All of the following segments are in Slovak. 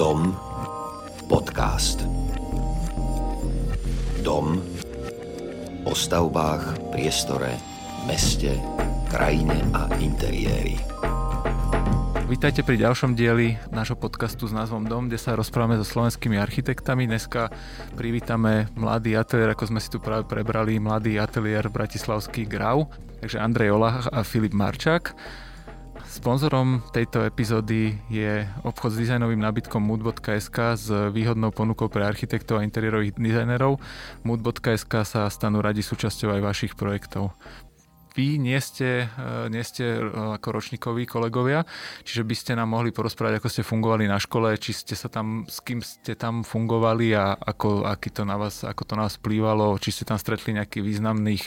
Dom podcast. Dom o stavbách, priestore, meste, krajine a interiéri. Vítajte pri ďalšom dieli nášho podcastu s názvom Dom, kde sa rozprávame so slovenskými architektami. Dneska privítame mladý ateliér, ako sme si tu práve prebrali, mladý ateliér Bratislavský Grau, takže Andrej Olach a Filip Marčák. Sponzorom tejto epizódy je obchod s dizajnovým nábytkom mood.sk s výhodnou ponukou pre architektov a interiérových dizajnerov. Mood.sk sa stanú radi súčasťou aj vašich projektov vy nie ste, eh, nie ste eh, ako ročníkoví kolegovia, čiže by ste nám mohli porozprávať, ako ste fungovali na škole, či ste sa tam, s kým ste tam fungovali a ako, aký to na vás, ako to na vás vplývalo, či ste tam stretli nejakých významných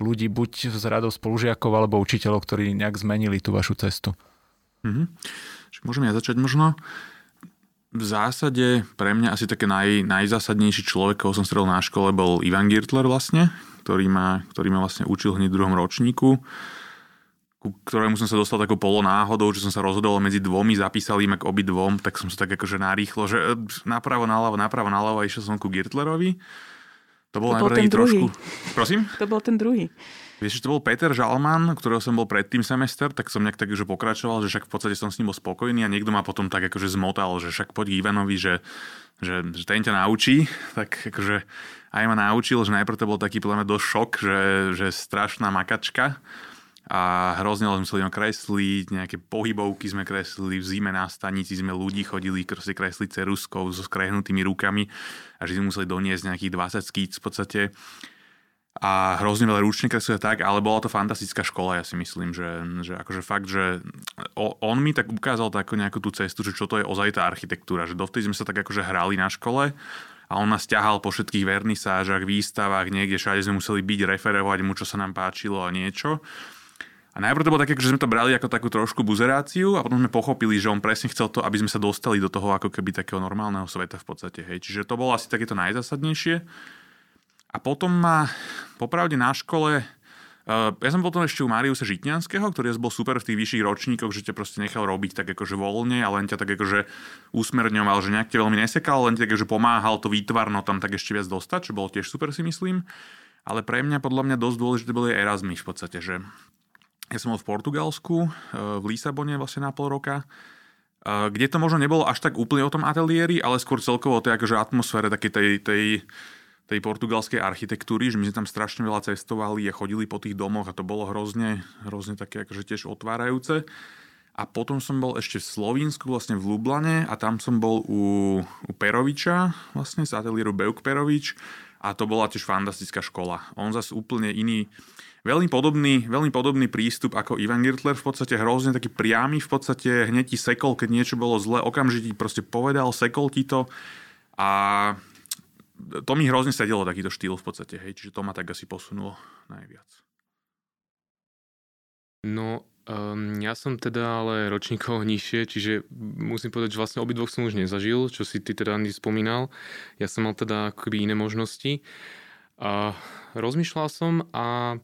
ľudí, buď z radov spolužiakov alebo učiteľov, ktorí nejak zmenili tú vašu cestu. Mm-hmm. Môžem ja začať možno? V zásade pre mňa asi také naj, najzásadnejší človek, koho som stredol na škole, bol Ivan Girtler vlastne, ktorý ma, ktorý ma vlastne učil hneď v druhom ročníku ku ktorému som sa dostal takou polonáhodou, že som sa rozhodol medzi dvomi, zapísal im k obi dvom, tak som sa tak akože narýchlo, že e, napravo, naľavo, napravo, naľavo a išiel som ku Girtlerovi. To bol, to bol ten trošku... Druhý. Prosím? To bol ten druhý. Vieš, to bol Peter Žalman, ktorého som bol predtým semester, tak som nejak tak že pokračoval, že však v podstate som s ním bol spokojný a niekto ma potom tak akože zmotal, že však poď Ivanovi, že, že, že ten ťa naučí, tak akože aj ma naučil, že najprv to bol taký podľa mňa dosť šok, že, že strašná makačka a hrozne sme museli kresliť, nejaké pohybovky sme kreslili, v zime na stanici sme ľudí chodili proste kresliť ceruskou so skrehnutými rukami a že sme museli doniesť nejakých 20 skýc v podstate a hrozne veľa ručne kreslil tak, ale bola to fantastická škola, ja si myslím, že, že akože fakt, že on mi tak ukázal takú nejakú tú cestu, že čo to je ozaj tá architektúra, že dovtedy sme sa tak akože hrali na škole a on nás ťahal po všetkých vernisážach, výstavách, niekde všade sme museli byť, referovať mu, čo sa nám páčilo a niečo. A najprv to bolo také, že sme to brali ako takú trošku buzeráciu a potom sme pochopili, že on presne chcel to, aby sme sa dostali do toho ako keby takého normálneho sveta v podstate. Hej. Čiže to bolo asi takéto najzásadnejšie. A potom ma popravde na škole Uh, ja som potom ešte u Mariusa Žitňanského, ktorý bol super v tých vyšších ročníkoch, že ťa proste nechal robiť tak akože voľne a len ťa tak akože usmerňoval, že nejak ťa veľmi nesekal, len ťa akože pomáhal to výtvarno tam tak ešte viac dostať, čo bolo tiež super si myslím. Ale pre mňa podľa mňa dosť dôležité boli Erasmy v podstate, že ja som bol v Portugalsku, v Lisabone vlastne na pol roka, kde to možno nebolo až tak úplne o tom ateliéri, ale skôr celkovo o tej akože atmosfére takej tej, tej tej portugalskej architektúry, že my sme tam strašne veľa cestovali a chodili po tých domoch a to bolo hrozne, hrozne také akože tiež otvárajúce. A potom som bol ešte v Slovensku, vlastne v Lublane a tam som bol u, u Peroviča, vlastne z ateliéru Beuk Perovič a to bola tiež fantastická škola. On zase úplne iný, veľmi podobný, veľmi podobný prístup ako Ivan Girtler, v podstate hrozne taký priamy, v podstate hneď ti sekol, keď niečo bolo zle, okamžite proste povedal, sekol ti to a to mi hrozne sedelo takýto štýl v podstate, hej, čiže to ma tak asi posunulo najviac. No, um, ja som teda ale ročníkov nižšie, čiže musím povedať, že vlastne obidvoch som už nezažil, čo si ty teda Andy spomínal. Ja som mal teda akoby iné možnosti. A rozmýšľal som a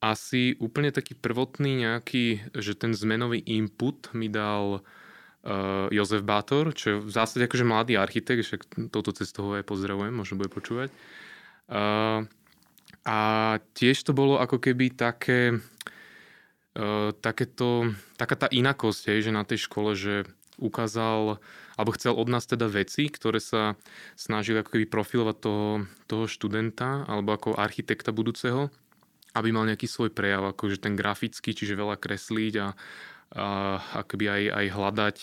asi úplne taký prvotný nejaký, že ten zmenový input mi dal uh, Jozef Bátor, čo je v zásade akože mladý architekt, však touto cestou ho aj pozdravujem, možno bude počúvať. Uh, a tiež to bolo ako keby také, uh, takéto, taká tá inakosť, hej, že na tej škole, že ukázal, alebo chcel od nás teda veci, ktoré sa snažili ako keby profilovať toho, toho študenta, alebo ako architekta budúceho, aby mal nejaký svoj prejav, akože ten grafický, čiže veľa kresliť a, akoby aj, aj hľadať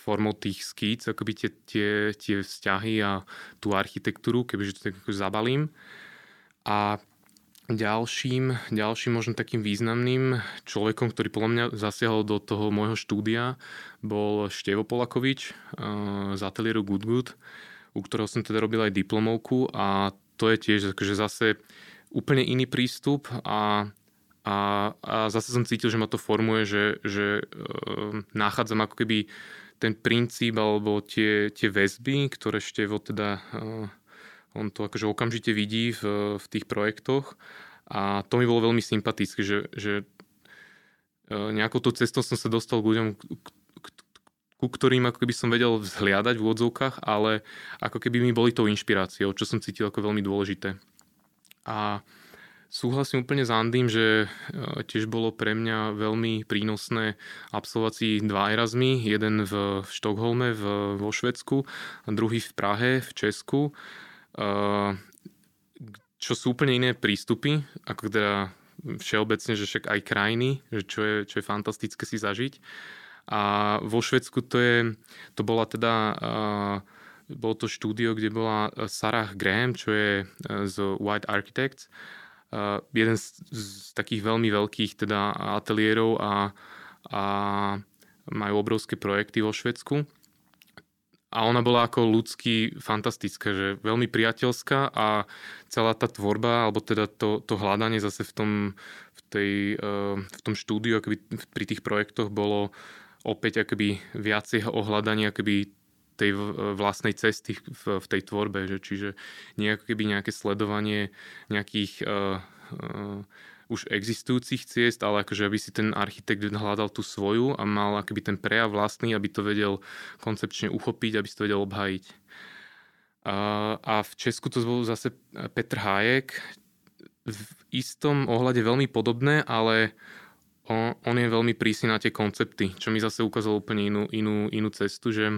formou tých skíc, akoby tie, tie, tie vzťahy a tú architektúru, kebyže to tak zabalím. A ďalším, ďalším možno takým významným človekom, ktorý podľa mňa zasiahol do toho môjho štúdia, bol Števo Polakovič z ateliéru Good Good, u ktorého som teda robil aj diplomovku a to je tiež akože zase úplne iný prístup a a, a zase som cítil, že ma to formuje, že, že e, nachádzam ako keby ten princíp alebo tie, tie väzby, ktoré Števo teda e, on to akože okamžite vidí v, v tých projektoch a to mi bolo veľmi sympatické, že, že e, nejakou tou cestou som sa dostal k ľuďom, ku ktorým ako keby som vedel vzhliadať v odzovkách, ale ako keby mi boli tou inšpiráciou, čo som cítil ako veľmi dôležité. A súhlasím úplne s Andým, že e, tiež bolo pre mňa veľmi prínosné absolvovať si dva Erasmy, jeden v Štokholme v, vo Švedsku a druhý v Prahe v Česku, e, čo sú úplne iné prístupy, ako teda všeobecne, že však aj krajiny, že čo je, čo je fantastické si zažiť. A vo Švedsku to je, to bola teda, uh, bolo to štúdio, kde bola Sarah Graham, čo je z White Architects, jeden z, z takých veľmi veľkých teda ateliérov a, a majú obrovské projekty vo Švedsku. A ona bola ako ľudský fantastická, že veľmi priateľská a celá tá tvorba, alebo teda to, to hľadanie zase v tom, v tej, v tom štúdiu, akoby pri tých projektoch bolo opäť akoby viacej ohľadanie akoby tej vlastnej cesty v, v tej tvorbe, že čiže nie ako keby nejaké sledovanie nejakých uh, uh, už existujúcich ciest, ale akože aby si ten architekt hľadal tú svoju a mal akoby ten prejav vlastný, aby to vedel koncepčne uchopiť, aby si to vedel obhájiť. Uh, a v Česku to bol zase Petr Hájek, v istom ohľade veľmi podobné, ale on, on je veľmi prísny na tie koncepty, čo mi zase ukázalo úplne inú, inú, inú cestu, že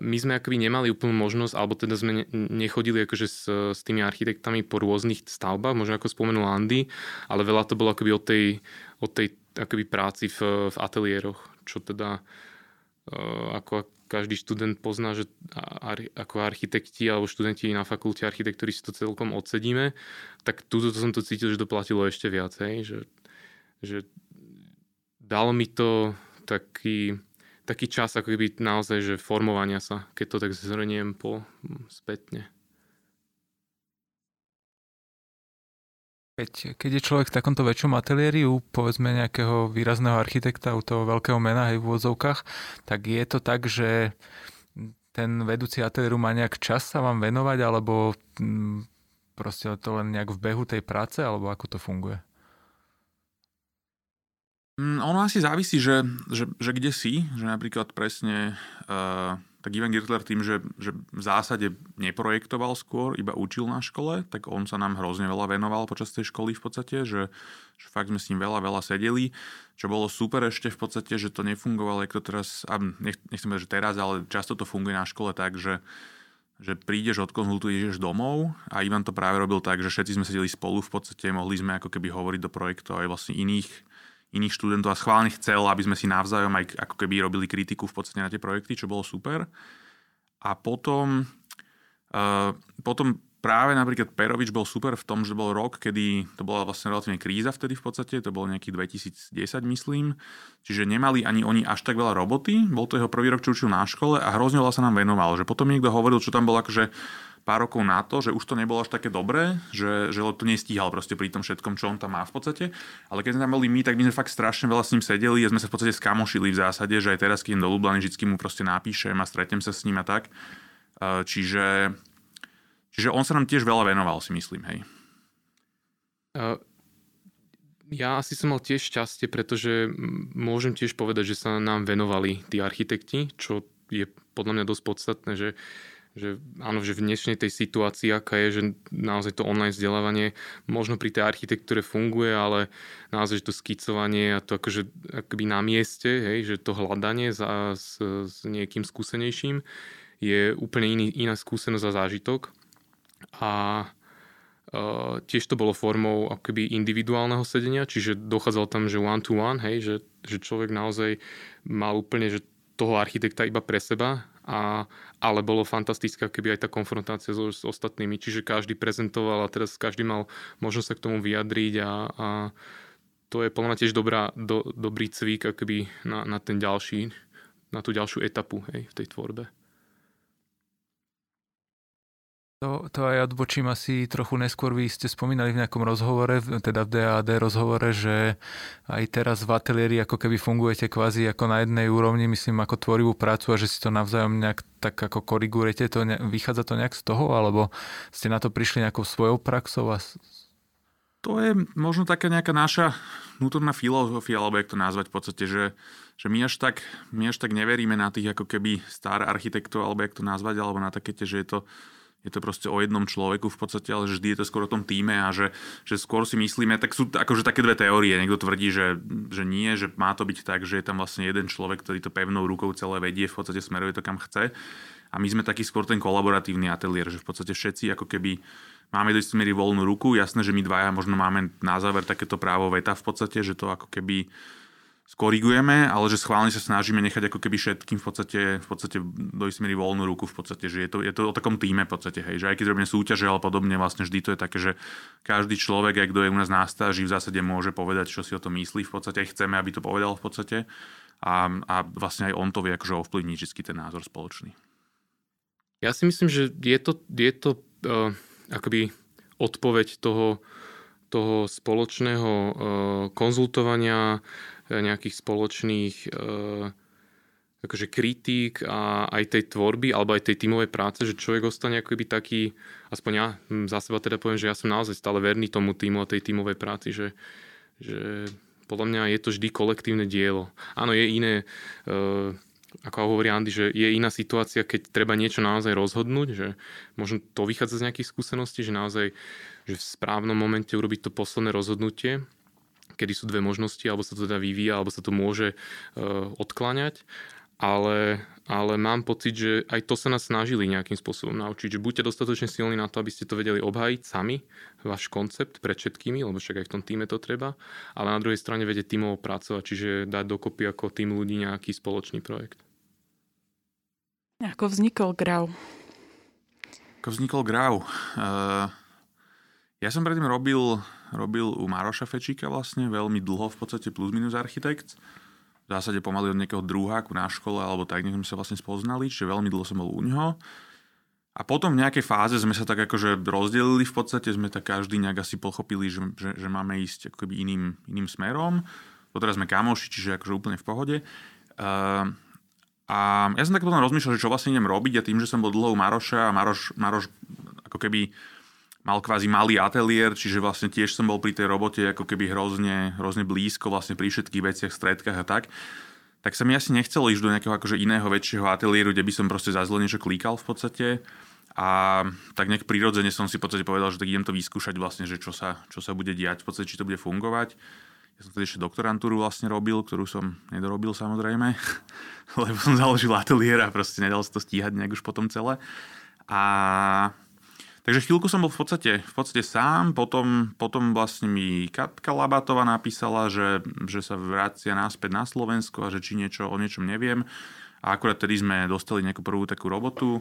my sme akoby nemali úplnú možnosť, alebo teda sme nechodili akože s, s tými architektami po rôznych stavbách, možno ako spomenul Andy, ale veľa to bolo akoby o tej, o tej akoby práci v, v ateliéroch, čo teda uh, ako každý študent pozná, že ako architekti alebo študenti na fakulte architektúry si to celkom odsedíme, tak túto som to cítil, že to platilo ešte viacej, že že dalo mi to taký, taký čas ako keby naozaj, že formovania sa, keď to tak zhrniem po spätne. Keď, keď je človek v takomto väčšom ateliéri u povedzme nejakého výrazného architekta, u toho veľkého mena aj v úvodzovkách, tak je to tak, že ten vedúci ateliéru má nejak čas sa vám venovať, alebo mm, proste to len nejak v behu tej práce, alebo ako to funguje? Mm, ono asi závisí, že, že, že kde si, že napríklad presne uh, tak Ivan Girtler tým, že, že v zásade neprojektoval skôr, iba učil na škole, tak on sa nám hrozne veľa venoval počas tej školy v podstate, že, že fakt sme s ním veľa, veľa sedeli, čo bolo super ešte v podstate, že to nefungovalo, ako to teraz, a nech, nechcem povedať, že teraz, ale často to funguje na škole tak, že že prídeš, odkonzultuješ, ideš domov a Ivan to práve robil tak, že všetci sme sedeli spolu v podstate, mohli sme ako keby hovoriť do projektov aj vlastne iných iných študentov a schválne chcel, aby sme si navzájom aj ako keby robili kritiku v podstate na tie projekty, čo bolo super. A potom, uh, potom práve napríklad Perovič bol super v tom, že bol rok, kedy to bola vlastne relatívne kríza vtedy v podstate, to bolo nejaký 2010 myslím, čiže nemali ani oni až tak veľa roboty, bol to jeho prvý rok, čo učil na škole a hrozne veľa sa nám venoval, že potom niekto hovoril, čo tam bolo akože pár rokov na to, že už to nebolo až také dobré, že, že to nestíhal proste pri tom všetkom, čo on tam má v podstate. Ale keď sme tam boli my, tak my sme fakt strašne veľa s ním sedeli a sme sa v podstate skamošili v zásade, že aj teraz, keď do Lublany vždy mu proste napíšem a stretnem sa s ním a tak. Čiže, čiže on sa nám tiež veľa venoval, si myslím, hej. Ja asi som mal tiež šťastie, pretože môžem tiež povedať, že sa nám venovali tí architekti, čo je podľa mňa dosť podstatné, že že áno, že v dnešnej tej situácii, aká je, že naozaj to online vzdelávanie možno pri tej architektúre funguje, ale naozaj že to skicovanie a to akože akoby na mieste, hej, že to hľadanie za, s, s niekým skúsenejším je úplne iný, iná skúsenosť a zážitok. A Uh, tiež to bolo formou akoby individuálneho sedenia, čiže dochádzal tam, že one to one, hej, že, že človek naozaj mal úplne že toho architekta iba pre seba a, ale bolo fantastická keby aj tá konfrontácia so, s ostatnými, čiže každý prezentoval a teraz každý mal možnosť sa k tomu vyjadriť a, a to je podľa tiež dobrá, do, dobrý cvík akoby na, na ten ďalší, na tú ďalšiu etapu hej, v tej tvorbe. To, to aj odbočím asi trochu neskôr. Vy ste spomínali v nejakom rozhovore, teda v DAD rozhovore, že aj teraz v ateliéri ako keby fungujete kvázi ako na jednej úrovni, myslím ako tvorivú prácu a že si to navzájom nejak tak ako korigujete. To ne, vychádza to nejak z toho, alebo ste na to prišli nejakou svojou praxou? A... To je možno taká nejaká naša vnútorná filozofia, alebo jak to nazvať v podstate, že, že my, až tak, my až tak neveríme na tých ako keby star architektov, alebo jak to nazvať, alebo na také, že je to, je to proste o jednom človeku v podstate, ale že vždy je to skôr o tom týme a že, že skôr si myslíme, tak sú akože také dve teórie. Niekto tvrdí, že, že nie, že má to byť tak, že je tam vlastne jeden človek, ktorý to pevnou rukou celé vedie, v podstate smeruje to kam chce. A my sme taký skôr ten kolaboratívny ateliér, že v podstate všetci ako keby máme do istej miery voľnú ruku. Jasné, že my dvaja možno máme na záver takéto právo veta v podstate, že to ako keby skorigujeme, ale že schválne sa snažíme nechať ako keby všetkým v podstate, v podstate do istej miery voľnú ruku v podstate, že je to, je to o takom týme v podstate, hej, že aj keď robíme súťaže, ale podobne, vlastne vždy to je také, že každý človek, aj kto je u nás na stáži, v zásade môže povedať, čo si o tom myslí, v podstate chceme, aby to povedal v podstate a, a vlastne aj on to vie akože ovplyvniť vždy ten názor spoločný. Ja si myslím, že je to, je to uh akoby odpoveď toho, toho spoločného uh, konzultovania, nejakých spoločných uh, akože kritík a aj tej tvorby alebo aj tej tímovej práce, že človek ostane akoby taký, aspoň ja za seba teda poviem, že ja som naozaj stále verný tomu týmu a tej tímovej práci, že, že podľa mňa je to vždy kolektívne dielo. Áno, je iné uh, ako hovorí Andy, že je iná situácia, keď treba niečo naozaj rozhodnúť, že možno to vychádza z nejakých skúseností, že naozaj že v správnom momente urobiť to posledné rozhodnutie, kedy sú dve možnosti, alebo sa to teda vyvíja, alebo sa to môže uh, odkláňať ale, ale mám pocit, že aj to sa nás snažili nejakým spôsobom naučiť, že buďte dostatočne silní na to, aby ste to vedeli obhájiť sami, váš koncept pred všetkými, lebo však aj v tom týme to treba, ale na druhej strane vedieť tímovo pracovať, čiže dať dokopy ako tým ľudí nejaký spoločný projekt. Ako vznikol Grau? Ako vznikol Grau? Uh, ja som predtým robil, robil u Maroša Fečíka vlastne veľmi dlho, v podstate plus minus architekt v zásade pomaly od nejakého druháku na škole, alebo tak, nech sme sa vlastne spoznali, čiže veľmi dlho som bol u neho. A potom v nejakej fáze sme sa tak akože rozdelili, v podstate sme tak každý nejak asi pochopili, že, že, že máme ísť akoby iným, iným smerom. Doteraz sme kamoši, čiže akože úplne v pohode. Uh, a ja som tak potom rozmýšľal, že čo vlastne idem robiť a tým, že som bol dlho u Maroša a Maroš, Maroš ako keby mal kvázi malý ateliér, čiže vlastne tiež som bol pri tej robote ako keby hrozne, hrozne blízko vlastne pri všetkých veciach, stredkách a tak. Tak sa mi asi nechcelo ísť do nejakého akože iného väčšieho ateliéru, kde by som proste za zle niečo klikal v podstate. A tak nejak prirodzene som si v podstate povedal, že tak idem to vyskúšať vlastne, že čo sa, čo sa bude diať, v podstate, či to bude fungovať. Ja som tedy ešte doktorantúru vlastne robil, ktorú som nedorobil samozrejme, lebo som založil ateliér a proste nedal sa to stíhať nejak už potom celé. A Takže chvíľku som bol v podstate, v podstate sám, potom, potom vlastne mi Katka Labatová napísala, že, že sa vracia náspäť na Slovensko a že či niečo, o niečom neviem. A akurát tedy sme dostali nejakú prvú takú robotu,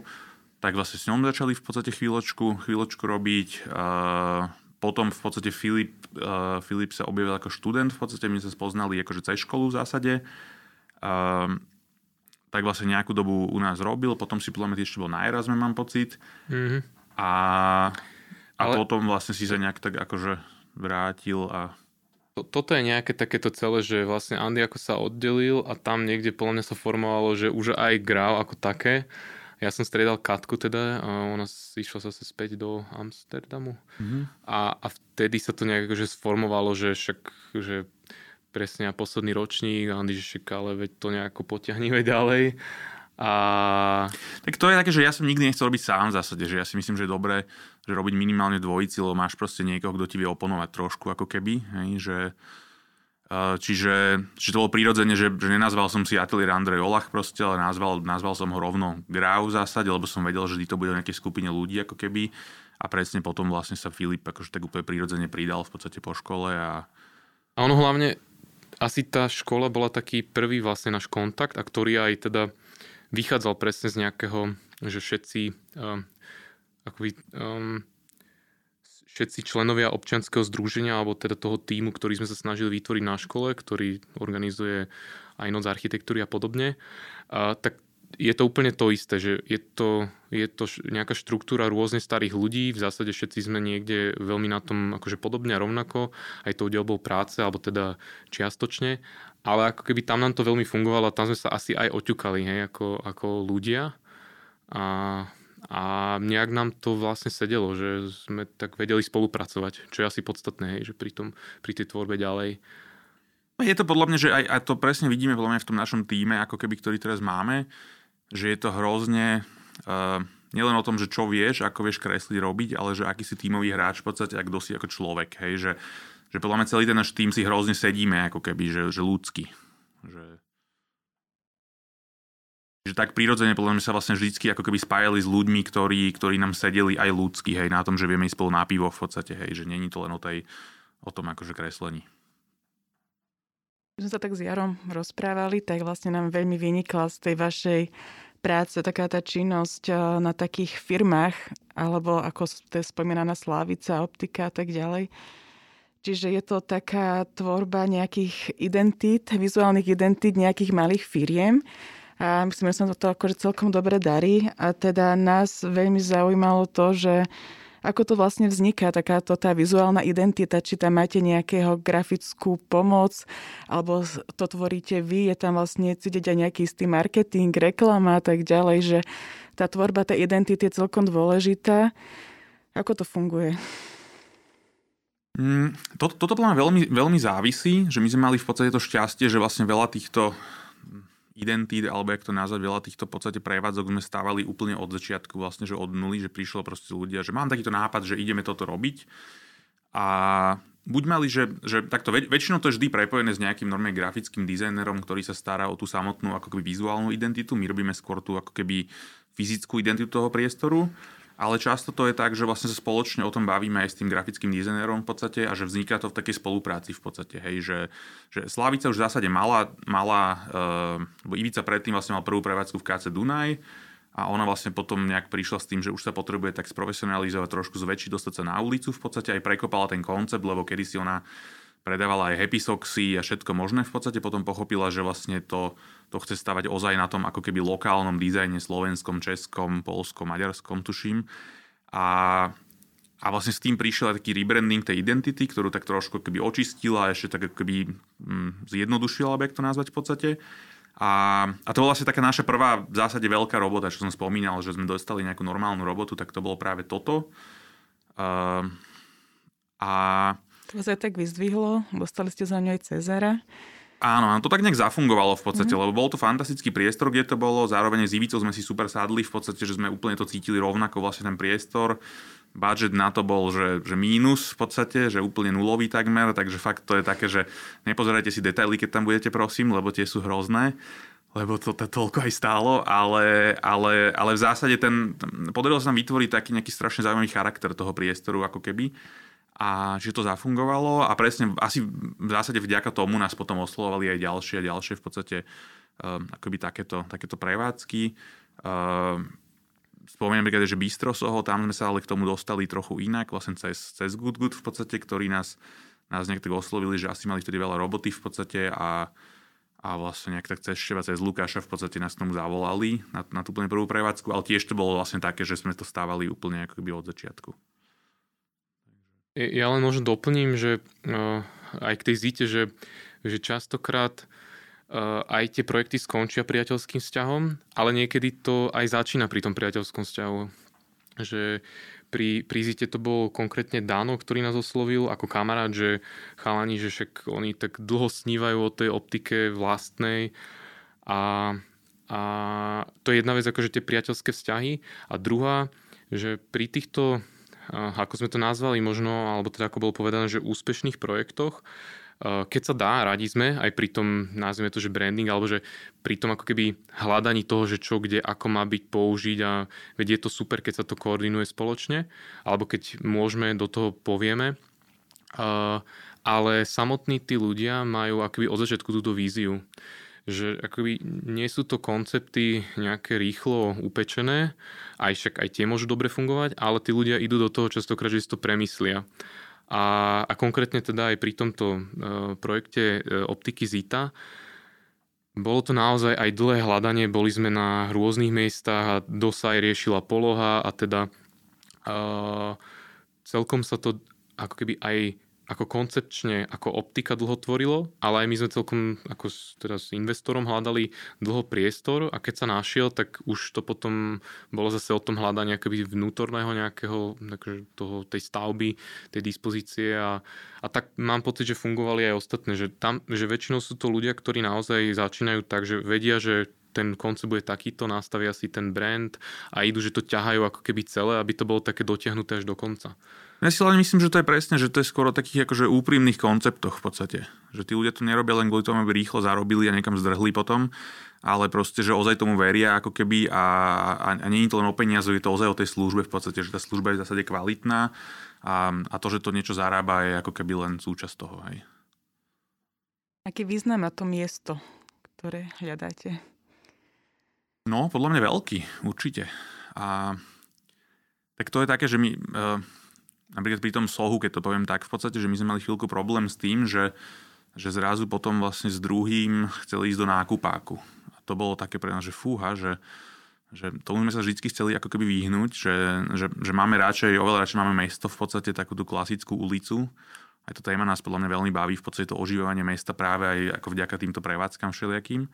tak vlastne s ňom začali v podstate chvíľočku, chvíľočku robiť. Potom v podstate Filip, Filip sa objavil ako študent, v podstate my sa spoznali akože cez školu v zásade. Tak vlastne nejakú dobu u nás robil, potom si podľa ešte bol na Erasme, mám pocit. Mm-hmm. A, a Ale... potom vlastne si sa nejak tak akože vrátil a toto je nejaké takéto celé, že vlastne Andy ako sa oddelil a tam niekde podľa mňa sa formovalo, že už aj Grau ako také. Ja som striedal Katku teda a ona išla zase späť do Amsterdamu. Mm-hmm. A, a vtedy sa to nejak akože sformovalo, že však, že presne a posledný ročník, Andy, že však ale veď to nejako potiahnime ďalej. A... Tak to je také, že ja som nikdy nechcel robiť sám v zásade, že ja si myslím, že je dobré, že robiť minimálne dvojici, lebo máš proste niekoho, kto ti vie oponovať trošku ako keby, hej, že Čiže, čiže to bolo prirodzene, že, že nenazval som si ateliér Andrej Olach proste, ale nazval, nazval som ho rovno Grau v zásade, lebo som vedel, že to bude o nejakej skupine ľudí ako keby. A presne potom vlastne sa Filip akože tak úplne prirodzene pridal v podstate po škole. A, a ono hlavne, asi tá škola bola taký prvý vlastne náš kontakt, a ktorý aj teda vychádzal presne z nejakého, že všetci um, akoby, um, všetci členovia občianského združenia alebo teda toho týmu, ktorý sme sa snažili vytvoriť na škole, ktorý organizuje aj noc architektúry a podobne, a, tak je to úplne to isté, že je to, je to nejaká štruktúra rôzne starých ľudí, v zásade všetci sme niekde veľmi na tom akože podobne a rovnako, aj tou dielbou práce, alebo teda čiastočne, ale ako keby tam nám to veľmi fungovalo a tam sme sa asi aj oťukali, hej, ako, ako ľudia. A, a nejak nám to vlastne sedelo, že sme tak vedeli spolupracovať, čo je asi podstatné, hej, že pri, tom, pri tej tvorbe ďalej. Je to podľa mňa, že aj, aj to presne vidíme podľa mňa v tom našom týme, ako keby, ktorý teraz máme, že je to hrozne uh, nielen o tom, že čo vieš, ako vieš kresliť robiť, ale že aký si tímový hráč v podstate, ako si ako človek, hej, že, že podľa mňa celý ten náš tým si hrozne sedíme, ako keby, že, že ľudský. Že, že tak prirodzene podľa mňa sa vlastne vždycky ako keby spájali s ľuďmi, ktorí, ktorí nám sedeli aj ľudsky, hej, na tom, že vieme ísť spolu na pivo v podstate, hej, že není to len o, tej, o tom akože kreslení. Keď sme sa tak s Jarom rozprávali, tak vlastne nám veľmi vynikla z tej vašej práce taká tá činnosť eh, na takých firmách, alebo ako to je spomínaná Slávica, optika a tak ďalej. Čiže je to taká tvorba nejakých identít, vizuálnych identít nejakých malých firiem, a myslím, že sa to akože celkom dobre darí a teda nás veľmi zaujímalo to, že ako to vlastne vzniká, takáto tá vizuálna identita, či tam máte nejakého grafickú pomoc, alebo to tvoríte vy, je tam vlastne cítiť aj nejaký istý marketing, reklama a tak ďalej, že tá tvorba tej identity je celkom dôležitá. Ako to funguje? Mm, to, toto veľmi, veľmi závisí, že my sme mali v podstate to šťastie, že vlastne veľa týchto identít, alebo jak to nazvať, veľa týchto v podstate prevádzok sme stávali úplne od začiatku, vlastne, že od nuly, že prišlo proste ľudia, že mám takýto nápad, že ideme toto robiť. A buď mali, že, že takto väč- väčšinou to je vždy prepojené s nejakým normálne grafickým dizajnerom, ktorý sa stará o tú samotnú ako keby vizuálnu identitu. My robíme skôr tú ako keby fyzickú identitu toho priestoru ale často to je tak, že vlastne sa spoločne o tom bavíme aj s tým grafickým dizajnerom v podstate a že vzniká to v takej spolupráci v podstate, hej, že, že Slavica už v zásade mala, mala uh, Ivica predtým vlastne mal prvú prevádzku v KC Dunaj a ona vlastne potom nejak prišla s tým, že už sa potrebuje tak sprofesionalizovať, trošku zväčšiť, dostať sa na ulicu v podstate aj prekopala ten koncept, lebo kedysi ona predávala aj happy soxy a všetko možné v podstate, potom pochopila, že vlastne to, to chce stavať ozaj na tom ako keby lokálnom dizajne slovenskom, českom, polskom, maďarskom, tuším. A, a vlastne s tým prišiel taký rebranding tej identity, ktorú tak trošku keby očistila a ešte tak keby hm, zjednodušila, aby to nazvať v podstate. A, a to bola vlastne taká naša prvá v zásade veľká robota, čo som spomínal, že sme dostali nejakú normálnu robotu, tak to bolo práve toto. Uh, a to aj tak vyzdvihlo, dostali ste za ňu aj Cezara. Áno, to tak nejak zafungovalo v podstate, mm. lebo bol to fantastický priestor, kde to bolo, zároveň s Ivicou sme si super sadli, v podstate, že sme úplne to cítili rovnako, vlastne ten priestor. Budget na to bol, že, že mínus v podstate, že úplne nulový takmer, takže fakt to je také, že nepozerajte si detaily, keď tam budete, prosím, lebo tie sú hrozné lebo to, to toľko aj stálo, ale, ale, ale v zásade ten, podarilo sa nám vytvoriť taký nejaký strašne zaujímavý charakter toho priestoru, ako keby a že to zafungovalo a presne asi v zásade vďaka tomu nás potom oslovovali aj ďalšie a ďalšie v podstate um, akoby takéto, takéto prevádzky. Um, Spomínam napríklad, že Bistro Soho, tam sme sa ale k tomu dostali trochu inak, vlastne cez, cez Good Good v podstate, ktorí nás, nás nejak tak oslovili, že asi mali vtedy veľa roboty v podstate a, a vlastne nejak tak cez Ševa, cez Lukáša v podstate nás k tomu zavolali na, na tú úplne prvú prevádzku, ale tiež to bolo vlastne také, že sme to stávali úplne akoby od začiatku. Ja len možno doplním, že uh, aj k tej zite, že, že častokrát uh, aj tie projekty skončia priateľským vzťahom, ale niekedy to aj začína pri tom priateľskom vzťahu. Že pri, pri zite to bol konkrétne Dano, ktorý nás oslovil ako kamarát, že chalani, že však oni tak dlho snívajú o tej optike vlastnej a, a to je jedna vec, akože tie priateľské vzťahy a druhá, že pri týchto ako sme to nazvali možno, alebo teda ako bolo povedané, že úspešných projektoch, keď sa dá, radi sme aj pri tom, nazvime to, že branding, alebo že pri tom ako keby hľadaní toho, že čo, kde, ako má byť použiť a veď je to super, keď sa to koordinuje spoločne, alebo keď môžeme, do toho povieme. Ale samotní tí ľudia majú akoby od začiatku túto víziu že akoby nie sú to koncepty nejaké rýchlo upečené, aj však aj tie môžu dobre fungovať, ale tí ľudia idú do toho častokrát, že si to premyslia. A, a konkrétne teda aj pri tomto uh, projekte uh, Optiky Zita bolo to naozaj aj dlhé hľadanie, boli sme na rôznych miestach a dosaj riešila poloha a teda uh, celkom sa to ako keby aj ako koncepčne, ako optika dlho tvorilo, ale aj my sme celkom ako teda s investorom hľadali dlho priestor a keď sa našiel, tak už to potom bolo zase o tom hľadania akoby vnútorného nejakého takže toho, tej stavby, tej dispozície a, a tak mám pocit, že fungovali aj ostatné, že, tam, že väčšinou sú to ľudia, ktorí naozaj začínajú tak, že vedia, že ten koncept bude takýto, nastavia si ten brand a idú, že to ťahajú ako keby celé, aby to bolo také dotiahnuté až do konca. Ja si len myslím, že to je presne, že to je skoro takých akože úprimných konceptoch v podstate. Že tí ľudia to nerobia len kvôli tomu, aby rýchlo zarobili a niekam zdrhli potom, ale proste, že ozaj tomu veria ako keby a, a, a nie je to len o peniazu, je to ozaj o tej službe v podstate, že tá služba je v zásade kvalitná a, a to, že to niečo zarába je ako keby len súčasť toho. Hej. Aký význam má to miesto, ktoré hľadáte? No, podľa mňa veľký, určite. A tak to je také, že my... Uh, napríklad pri tom sohu, keď to poviem tak, v podstate, že my sme mali chvíľku problém s tým, že, že zrazu potom vlastne s druhým chceli ísť do nákupáku. A to bolo také pre nás, že fúha, že, že tomu sme sa vždy chceli ako keby vyhnúť, že, že, že máme radšej, oveľa radšej máme mesto v podstate takú tú klasickú ulicu. Aj to téma nás podľa mňa veľmi baví, v podstate to oživovanie mesta práve aj ako vďaka týmto prevádzkam všelijakým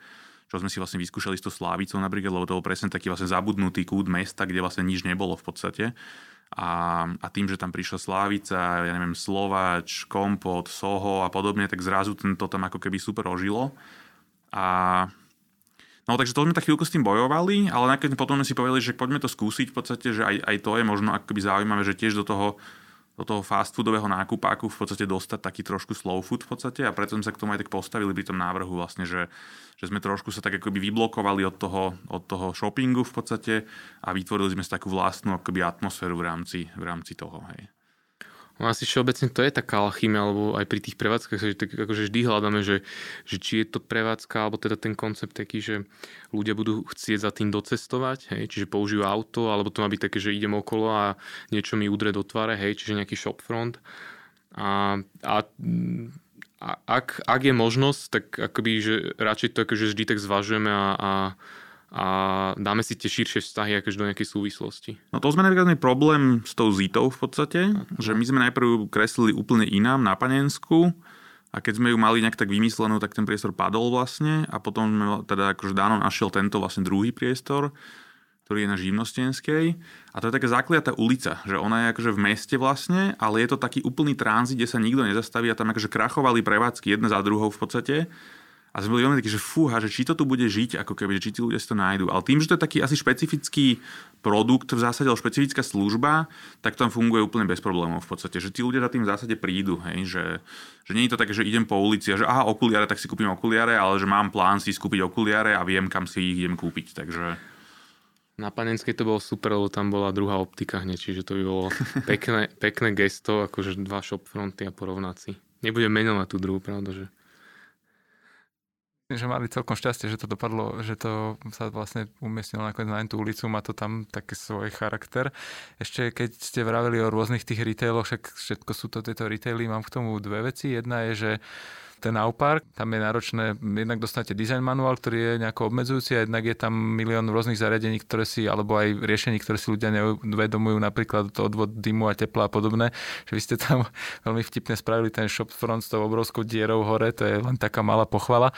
čo sme si vlastne vyskúšali s tou Slávicou napríklad, lebo to bol presne taký vlastne zabudnutý kút mesta, kde vlastne nič nebolo v podstate. A, a tým, že tam prišla Slávica, ja neviem, Slovač, Kompot, Soho a podobne, tak zrazu to tam ako keby super ožilo. A No takže to sme tak chvíľku s tým bojovali, ale nakoniec potom sme si povedali, že poďme to skúsiť v podstate, že aj, aj to je možno akoby zaujímavé, že tiež do toho do toho fast foodového nákupáku v podstate dostať taký trošku slow food v podstate a preto sme sa k tomu aj tak postavili pri tom návrhu vlastne, že, že sme trošku sa tak akoby vyblokovali od toho, od toho shoppingu v podstate a vytvorili sme si takú vlastnú akoby atmosféru v rámci, v rámci toho. Hej. Asi všeobecne to je taká alchymia, alebo aj pri tých prevádzkach, že tak akože vždy hľadáme, že, že či je to prevádzka, alebo teda ten koncept taký, že ľudia budú chcieť za tým docestovať, hej, čiže použijú auto, alebo to má byť také, že idem okolo a niečo mi udre do tváre, hej, čiže nejaký shopfront. A, a a ak, ak je možnosť, tak akoby, že radšej to akože vždy tak zvažujeme a, a a dáme si tie širšie vzťahy akože do nejakej súvislosti. No to sme napríklad problém s tou zitou v podstate, uh-huh. že my sme najprv kreslili úplne inám na Panensku a keď sme ju mali nejak tak vymyslenú, tak ten priestor padol vlastne a potom teda akože Dano našiel tento vlastne druhý priestor, ktorý je na Živnostenskej. A to je taká zakliatá ulica, že ona je akože v meste vlastne, ale je to taký úplný tranzit, kde sa nikto nezastaví a tam akože krachovali prevádzky jedna za druhou v podstate. A sme boli veľmi takí, že fúha, že či to tu bude žiť, ako keby, či tí ľudia si to nájdú. Ale tým, že to je taký asi špecifický produkt, v zásade, ale špecifická služba, tak tam funguje úplne bez problémov v podstate. Že tí ľudia za tým v zásade prídu. Hej? Že, že nie je to také, že idem po ulici a že aha, okuliare, tak si kúpim okuliare, ale že mám plán si skúpiť okuliare a viem, kam si ich idem kúpiť. Takže... Na Panenskej to bolo super, lebo tam bola druhá optika hneď, čiže to by bolo pekné, pekné gesto, akože dva shopfronty a porovnať si. Nebudem menovať tú druhú, pravda, že že mali celkom šťastie, že to dopadlo, že to sa vlastne umiestnilo nakoniec na tú ulicu, má to tam taký svoj charakter. Ešte keď ste vraveli o rôznych tých retailoch, však všetko sú to tieto retaily, mám k tomu dve veci. Jedna je, že ten Aupark, tam je náročné, jednak dostanete design manuál, ktorý je nejako obmedzujúci a jednak je tam milión rôznych zariadení, ktoré si, alebo aj riešení, ktoré si ľudia neuvedomujú, napríklad to odvod dymu a tepla a podobné, že vy ste tam veľmi vtipne spravili ten shop front s tou obrovskou dierou hore, to je len taká malá pochvala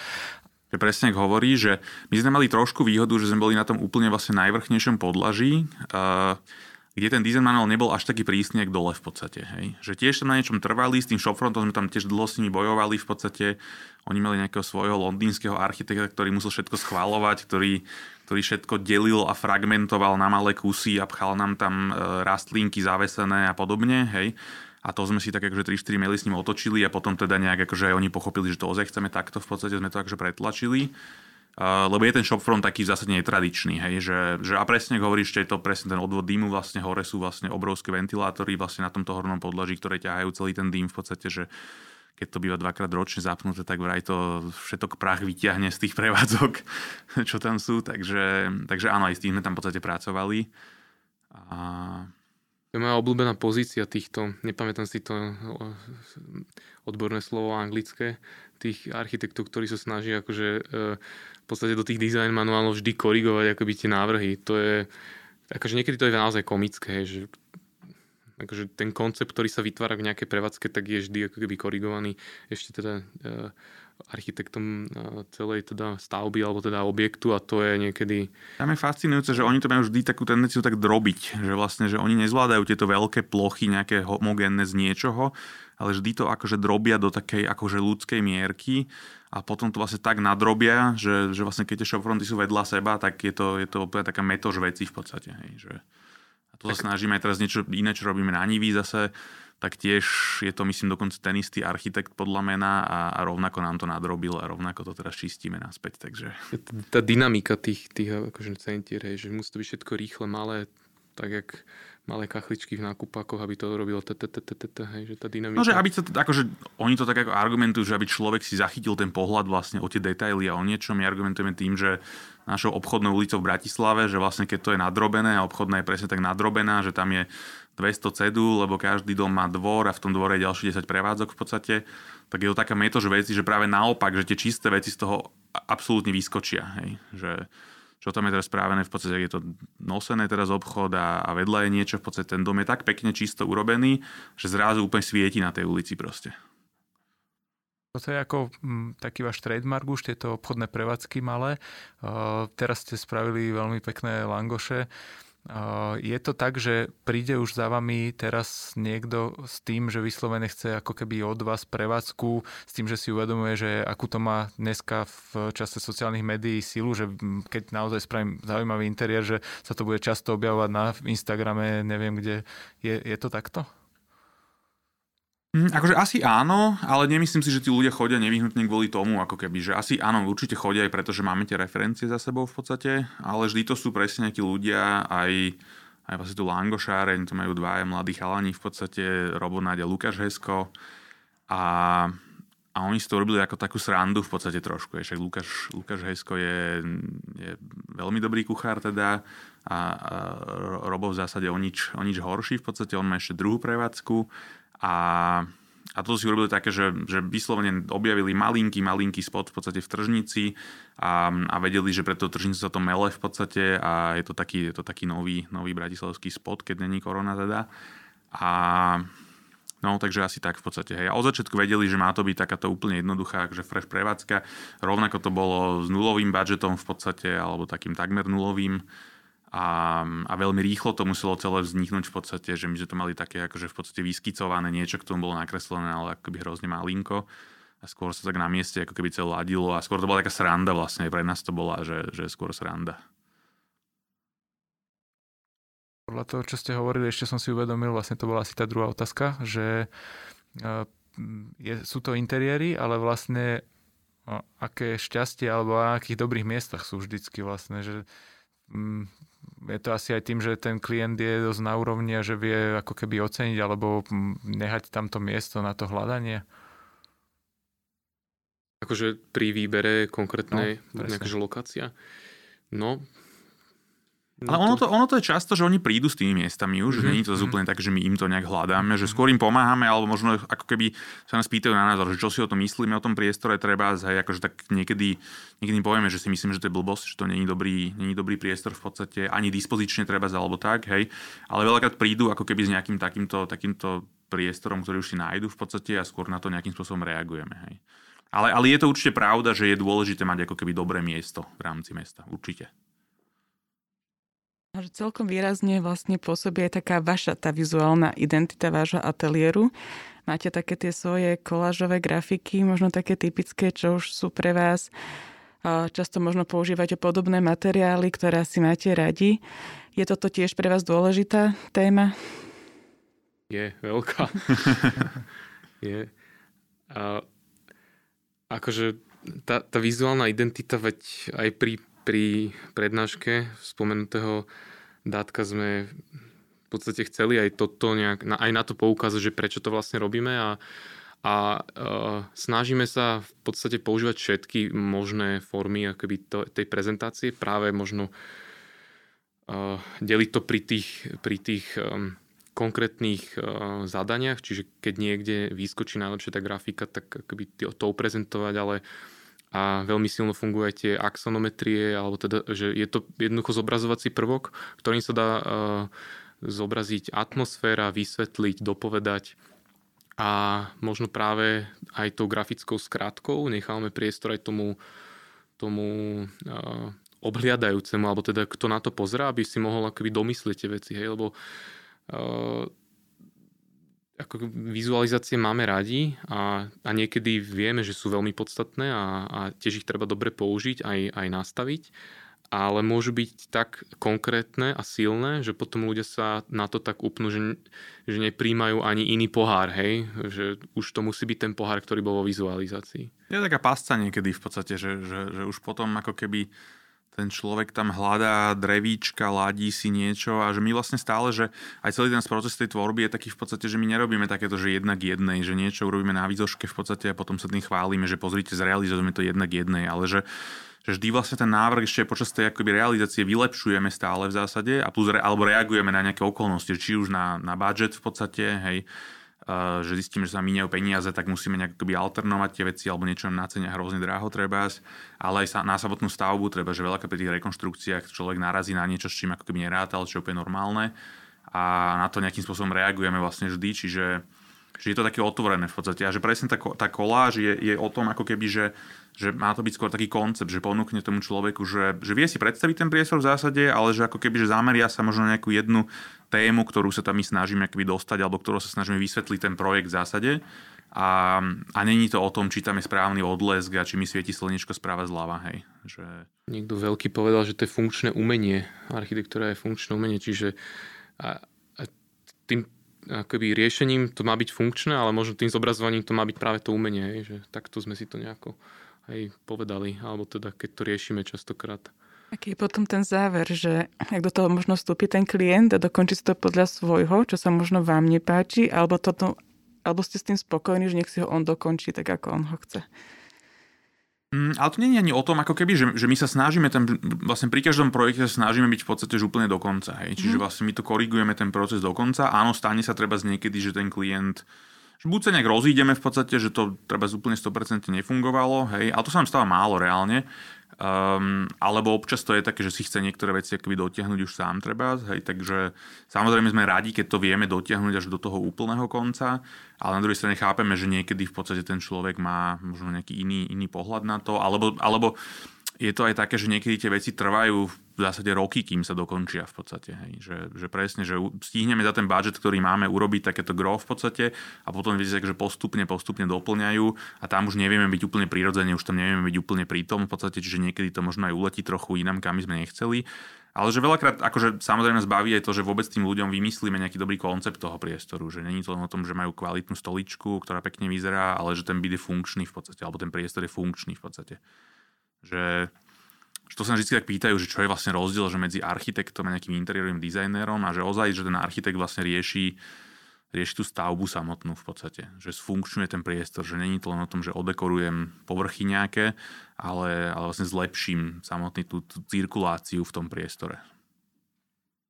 že presne ak hovorí, že my sme mali trošku výhodu, že sme boli na tom úplne vlastne najvrchnejšom podlaží, kde ten design manuál nebol až taký prísny, ako dole v podstate. Hej. Že tiež tam na niečom trvali, s tým shopfrontom sme tam tiež dlho s nimi bojovali v podstate. Oni mali nejakého svojho londýnskeho architekta, ktorý musel všetko schváľovať, ktorý, ktorý všetko delil a fragmentoval na malé kusy a pchal nám tam e, rastlinky zavesené a podobne. Hej. A to sme si tak akože 3-4 maily s ním otočili a potom teda nejak akože aj oni pochopili, že to ozaj chceme takto, v podstate sme to akože pretlačili. Uh, lebo je ten shopfront taký v zásade netradičný, hej, že, že a presne ako hovoríš, je to presne ten odvod dýmu, vlastne hore sú vlastne obrovské ventilátory vlastne na tomto hornom podlaží, ktoré ťahajú celý ten dým v podstate, že keď to býva dvakrát ročne zapnuté, tak vraj to všetok prach vyťahne z tých prevádzok, čo tam sú, takže, takže áno, aj s tým sme tam v podstate pracovali. A je moja obľúbená pozícia týchto, nepamätám si to odborné slovo anglické, tých architektov, ktorí sa snažia akože e, v podstate do tých design manuálov vždy korigovať akoby tie návrhy. To je, akože niekedy to je naozaj komické, že akože ten koncept, ktorý sa vytvára v nejakej prevádzke, tak je vždy ako keby korigovaný ešte teda uh, architektom uh, celej teda stavby alebo teda objektu a to je niekedy... Tam je fascinujúce, že oni to majú vždy takú tendenciu tak drobiť, že vlastne, že oni nezvládajú tieto veľké plochy nejaké homogénne z niečoho, ale vždy to akože drobia do takej akože ľudskej mierky a potom to vlastne tak nadrobia, že, že vlastne keď tie shopfronty sú vedľa seba, tak je to, je to úplne taká metož veci v podstate. Hej, že... A to sa snažíme aj teraz niečo iné, čo robíme na Niví zase, tak tiež je to, myslím, dokonca ten istý architekt podľa mena a, a rovnako nám to nadrobil a rovnako to teraz čistíme naspäť. Takže... Tá dynamika tých, tých akože centier, hej, že musí to byť všetko rýchle, malé, tak jak malé kachličky v nákupákoch, aby to robilo hej, že tá dynamika. No, že aby to, akože, oni to tak ako argumentujú, že aby človek si zachytil ten pohľad vlastne o tie detaily a o niečo. My argumentujeme tým, že našou obchodnou ulicou v Bratislave, že vlastne keď to je nadrobené a obchodná je presne tak nadrobená, že tam je 200 cedú, lebo každý dom má dvor a v tom dvore je ďalší 10 prevádzok v podstate, tak je to taká metož veci, že práve naopak, že tie čisté veci z toho absolútne vyskočia. Hej. Že, čo tam je teraz správené, v podstate je to nosené teraz obchod a, a vedľa je niečo, v podstate ten dom je tak pekne čisto urobený, že zrazu úplne svieti na tej ulici proste. Toto je ako m, mm, taký váš trademark už, tieto obchodné prevádzky malé. Uh, teraz ste spravili veľmi pekné langoše. Je to tak, že príde už za vami teraz niekto s tým, že vyslovene chce ako keby od vás prevádzku, s tým, že si uvedomuje, že akú to má dneska v čase sociálnych médií silu, že keď naozaj spravím zaujímavý interiér, že sa to bude často objavovať na Instagrame, neviem kde. Je, je to takto? Mm, akože asi áno, ale nemyslím si, že tí ľudia chodia nevyhnutne kvôli tomu, ako keby, že asi áno, určite chodia aj preto, že máme tie referencie za sebou v podstate, ale vždy to sú presne nejakí ľudia, aj, aj vlastne tu Langošáreň, to majú dvaja mladí chalani v podstate, Robo Náďa, Lukáš Hesko. A, a oni si to robili ako takú srandu v podstate trošku, však Lukáš, Lukáš Hesko je, je veľmi dobrý kuchár teda a, a Robo v zásade o nič, o nič horší, v podstate on má ešte druhú prevádzku a, a to si urobili také, že, že vyslovene objavili malinký, malinký spot v podstate v tržnici a, a vedeli, že pre tú tržnicu sa to mele v podstate a je to taký, je to taký nový, nový bratislavský spot, keď není korona teda. A No, takže asi tak v podstate. Hej. A od začiatku vedeli, že má to byť takáto úplne jednoduchá, že fresh prevádzka. Rovnako to bolo s nulovým budžetom v podstate, alebo takým takmer nulovým a, a veľmi rýchlo to muselo celé vzniknúť v podstate, že my sme to mali také akože v podstate vyskicované niečo, k tomu bolo nakreslené, ale akoby hrozne malinko a skôr sa tak na mieste ako keby celé ladilo a skôr to bola taká sranda vlastne, pre nás to bola, že, že skôr sranda. Podľa toho, čo ste hovorili, ešte som si uvedomil, vlastne to bola asi tá druhá otázka, že e, je, sú to interiéry, ale vlastne aké šťastie alebo na akých dobrých miestach sú vždycky vlastne, že je to asi aj tým, že ten klient je dosť na úrovni a že vie ako keby oceniť alebo nehať tamto miesto na to hľadanie? Akože pri výbere konkrétnej no, nejaká lokácia? No Ale ono to, ono to je často, že oni prídu s tými miestami už, mm-hmm. nie je to mm-hmm. úplne tak, že my im to nejak hľadáme, že skôr im pomáhame, alebo možno ako keby sa nás pýtajú na názor, že čo si o tom myslíme, o tom priestore treba, hej, akože tak niekedy, niekedy povieme, že si myslím, že to je blbosť, že to není dobrý, není dobrý priestor v podstate, ani dispozične treba, alebo tak, hej. Ale veľakrát prídu ako keby s nejakým takýmto, takýmto priestorom, ktorý už si nájdu v podstate a skôr na to nejakým spôsobom reagujeme, hej. Ale, ale je to určite pravda, že je dôležité mať ako keby dobré miesto v rámci mesta. Určite. Že celkom výrazne vlastne pôsobí aj taká vaša tá vizuálna identita vášho ateliéru. Máte také tie svoje kolážové grafiky, možno také typické, čo už sú pre vás. Často možno používate podobné materiály, ktoré si máte radi. Je toto tiež pre vás dôležitá téma? Je, veľká. je. A, akože tá, tá vizuálna identita, veď aj pri pri prednáške spomenutého dátka sme v podstate chceli aj toto nejak, aj na to poukázať, že prečo to vlastne robíme a, a uh, snažíme sa v podstate používať všetky možné formy akoby to, tej prezentácie, práve možno uh, deliť to pri tých, pri tých um, konkrétnych uh, zadaniach, čiže keď niekde vyskočí najlepšia tá grafika, tak akoby to, to prezentovať, ale uh, a veľmi silno fungujú aj tie axonometrie, alebo teda, že je to jednoducho zobrazovací prvok, ktorým sa dá uh, zobraziť atmosféra, vysvetliť, dopovedať. A možno práve aj tou grafickou skratkou necháme priestor aj tomu, tomu uh, obhliadajúcemu, alebo teda kto na to pozerá, aby si mohol akoby domyslieť tie veci, hej, lebo uh, ako vizualizácie máme radi a, a niekedy vieme, že sú veľmi podstatné a, a tiež ich treba dobre použiť, aj, aj nastaviť ale môžu byť tak konkrétne a silné, že potom ľudia sa na to tak upnú, že, že nepríjmajú ani iný pohár, hej? Že už to musí byť ten pohár, ktorý bol vo vizualizácii. Je taká pasca niekedy v podstate, že, že, že už potom ako keby ten človek tam hľadá drevíčka, ladí si niečo a že my vlastne stále, že aj celý ten proces tej tvorby je taký v podstate, že my nerobíme takéto, že jednak jednej, že niečo urobíme na výzoške v podstate a potom sa tým chválime, že pozrite, zrealizujeme to jednak jednej, ale že že vždy vlastne ten návrh ešte počas tej akoby realizácie vylepšujeme stále v zásade a plus, alebo reagujeme na nejaké okolnosti, či už na, na budget v podstate, hej, že zistíme, že sa míňajú peniaze, tak musíme nejak akoby alternovať tie veci alebo niečo na cene hrozne dráho treba, ale aj sa, na samotnú stavbu treba, že veľa pri tých rekonštrukciách človek narazí na niečo, s čím ako keby nerátal, čo je úplne normálne. A na to nejakým spôsobom reagujeme vlastne vždy, čiže že je to také otvorené v podstate a že presne tá, tá koláž je, je o tom ako keby, že, že má to byť skôr taký koncept, že ponúkne tomu človeku, že, že vie si predstaviť ten priestor v zásade, ale že ako keby, že zameria sa možno na nejakú jednu tému, ktorú sa tam my snažíme akoby dostať alebo ktorú sa snažíme vysvetliť ten projekt v zásade a, a není to o tom, či tam je správny odlesk a či mi svieti slnečko správa zľava, hej. Že... Niekto veľký povedal, že to je funkčné umenie. Architektúra je funkčné umenie, čiže a, a tým akoby riešením to má byť funkčné, ale možno tým zobrazovaním to má byť práve to umenie, že takto sme si to nejako aj povedali, alebo teda keď to riešime častokrát. Aký je potom ten záver, že ak do toho možno vstúpi ten klient a dokončí si to podľa svojho, čo sa možno vám nepáči, alebo, toto, alebo ste s tým spokojní, že nech si ho on dokončí tak, ako on ho chce. Mm, ale to nie je ani o tom, ako keby, že, že my sa snažíme, ten, vlastne pri každom projekte sa snažíme byť v podstate že úplne do konca. Hej. Čiže mhm. vlastne my to korigujeme ten proces do konca. Áno, stane sa treba z niekedy, že ten klient že buď sa nejak rozídeme v podstate, že to treba úplne 100% nefungovalo, hej, ale to sa nám stáva málo reálne, Um, alebo občas to je také, že si chce niektoré veci akoby dotiahnuť už sám treba, hej, takže samozrejme sme radi, keď to vieme dotiahnuť až do toho úplného konca, ale na druhej strane chápeme, že niekedy v podstate ten človek má možno nejaký iný, iný pohľad na to, alebo, alebo je to aj také, že niekedy tie veci trvajú v zásade roky, kým sa dokončia v podstate. Hej. Že, že presne, že stihneme za ten budget, ktorý máme, urobiť takéto gro v podstate a potom vidíte, že postupne, postupne doplňajú a tam už nevieme byť úplne prirodzene, už tam nevieme byť úplne prítom v podstate, čiže niekedy to možno aj uletí trochu inám, kam sme nechceli. Ale že veľakrát, akože samozrejme zbaví aj to, že vôbec tým ľuďom vymyslíme nejaký dobrý koncept toho priestoru, že není to len o tom, že majú kvalitnú stoličku, ktorá pekne vyzerá, ale že ten byt je funkčný v podstate, alebo ten priestor je funkčný v podstate. Že že to sa vždy tak pýtajú, že čo je vlastne rozdiel že medzi architektom a nejakým interiérovým dizajnérom a že ozaj, že ten architekt vlastne rieši, rieši tú stavbu samotnú v podstate. Že sfunkčňuje ten priestor, že není to len o tom, že odekorujem povrchy nejaké, ale, ale vlastne zlepším samotný tú, tú cirkuláciu v tom priestore.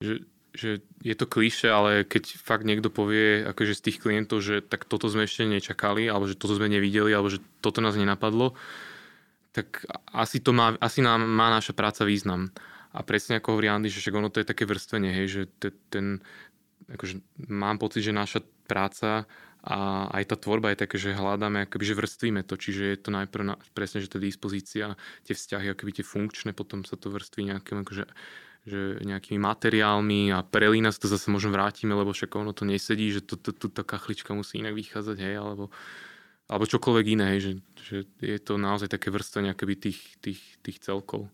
Že, že je to klíše, ale keď fakt niekto povie akože z tých klientov, že tak toto sme ešte nečakali, alebo že toto sme nevideli, alebo že toto nás nenapadlo, tak asi, to má, asi nám má naša práca význam. A presne ako hovorí Andy, že však ono to je také vrstvenie, hej, že ten, akože mám pocit, že naša práca a aj tá tvorba je také, že hľadáme, akoby, že vrstvíme to, čiže je to najprv na, presne, že tá dispozícia, tie vzťahy, akoby tie funkčné, potom sa to vrství nejakým, akože, že nejakými materiálmi a prelína sa to zase možno vrátime, lebo však ono to nesedí, že to, tá kachlička musí inak vychádzať, hej, alebo alebo čokoľvek iné, že, že je to naozaj také vrstvenie akoby tých, tých, tých celkov.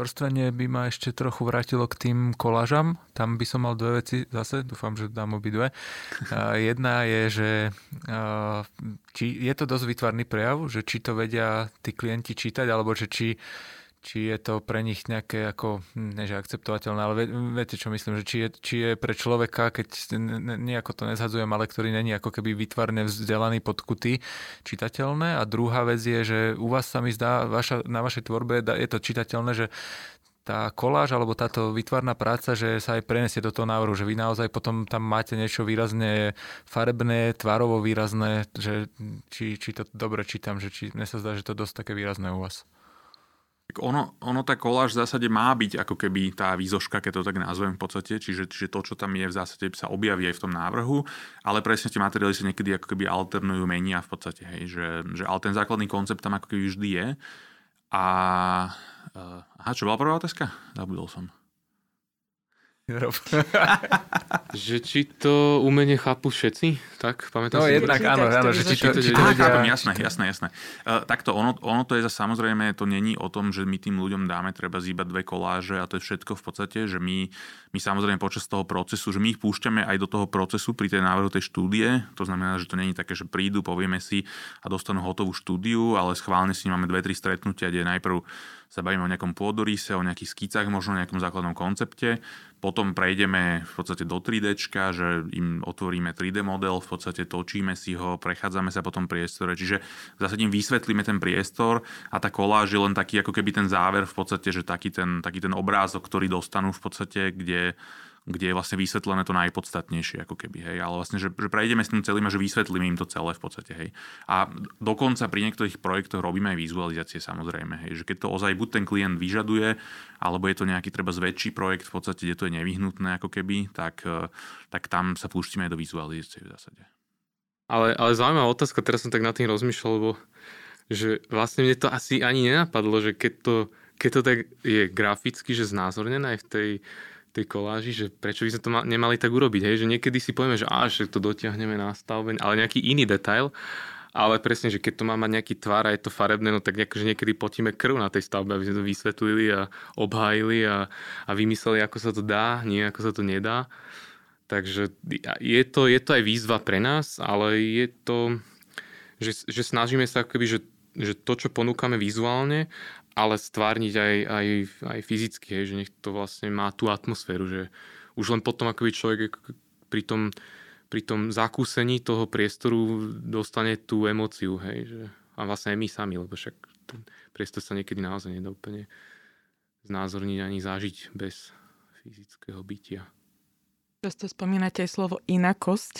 Vrstvenie by ma ešte trochu vrátilo k tým kolážam. Tam by som mal dve veci zase, dúfam, že dám obidve. Jedna je, že či je to dosť vytvarný prejav, že či to vedia tí klienti čítať, alebo že či či je to pre nich nejaké ako, hm, neže akceptovateľné, ale viete, čo myslím, že či je, či je pre človeka, keď nejako to nezhadzujem, ale ktorý není ako keby vytvarne vzdelaný podkuty, čitateľné. A druhá vec je, že u vás sa mi zdá, vaša, na vašej tvorbe je to čitateľné, že tá koláž alebo táto vytvarná práca, že sa aj prenesie do toho návrhu, že vy naozaj potom tam máte niečo výrazne farebné, tvarovo výrazné, že či, či to dobre čítam, že či mne sa zdá, že to dosť také výrazné u vás. Tak ono, ono tá koláž v zásade má byť ako keby tá výzoška, keď to tak nazvem v podstate, čiže, čiže to, čo tam je v zásade sa objaví aj v tom návrhu, ale presne tie materiály sa niekedy ako keby alternujú, menia v podstate, hej, že, že ale ten základný koncept tam ako keby vždy je. A uh, aha, čo bola prvá otázka? Zabudol som. že či to umenie chápu všetci, tak pamätáš No si? jednak áno, áno, že či to, či to Á, ľudia... chápem, jasné, jasné, jasné. Uh, takto, ono, ono to je za samozrejme, to není o tom, že my tým ľuďom dáme treba zíbať dve koláže a to je všetko v podstate, že my, my samozrejme počas toho procesu, že my ich púšťame aj do toho procesu pri tej návrhu tej štúdie, to znamená, že to není také, že prídu, povieme si a dostanú hotovú štúdiu, ale schválne si máme dve, tri stretnutia, kde najprv sa bavíme o nejakom pôdorise, o nejakých skicách, možno o nejakom základnom koncepte. Potom prejdeme v podstate do 3D, že im otvoríme 3D model, v podstate točíme si ho, prechádzame sa po tom priestore. Čiže zásade im vysvetlíme ten priestor a tá koláž je len taký ako keby ten záver v podstate, že taký ten, taký ten obrázok, ktorý dostanú v podstate, kde kde je vlastne vysvetlené to najpodstatnejšie, ako keby, hej. Ale vlastne, že, že prejdeme s tým celým a že vysvetlíme im to celé v podstate, hej. A dokonca pri niektorých projektoch robíme aj vizualizácie samozrejme, hej. Že keď to ozaj buď ten klient vyžaduje, alebo je to nejaký treba zväčší projekt v podstate, kde to je nevyhnutné ako keby, tak, tak tam sa púštime aj do vizualizácie v zásade. Ale, ale zaujímavá otázka, teraz som tak nad tým rozmýšľal, lebo že vlastne mne to asi ani nenapadlo, že keď to, keď to tak je graficky, že znázornené aj v tej tej koláži, že prečo by sme to nemali tak urobiť, hej? že niekedy si povieme, že že to dotiahneme na stavbe, ale nejaký iný detail, ale presne, že keď to má mať nejaký tvar a je to farebné, no tak nejak, že niekedy potíme krv na tej stavbe, aby sme to vysvetlili a obhájili a, a vymysleli, ako sa to dá, nie ako sa to nedá. Takže je to, je to aj výzva pre nás, ale je to, že, že snažíme sa akoby, že, že to, čo ponúkame vizuálne ale stvárniť aj, aj, aj fyzicky, hej, že nech to vlastne má tú atmosféru, že už len potom akoby človek pri tom, pri tom zakúsení toho priestoru dostane tú emóciu, hej, že, a vlastne aj my sami, lebo však ten priestor sa niekedy naozaj nedá úplne znázorniť ani zažiť bez fyzického bytia. Často spomínate aj slovo inakosť,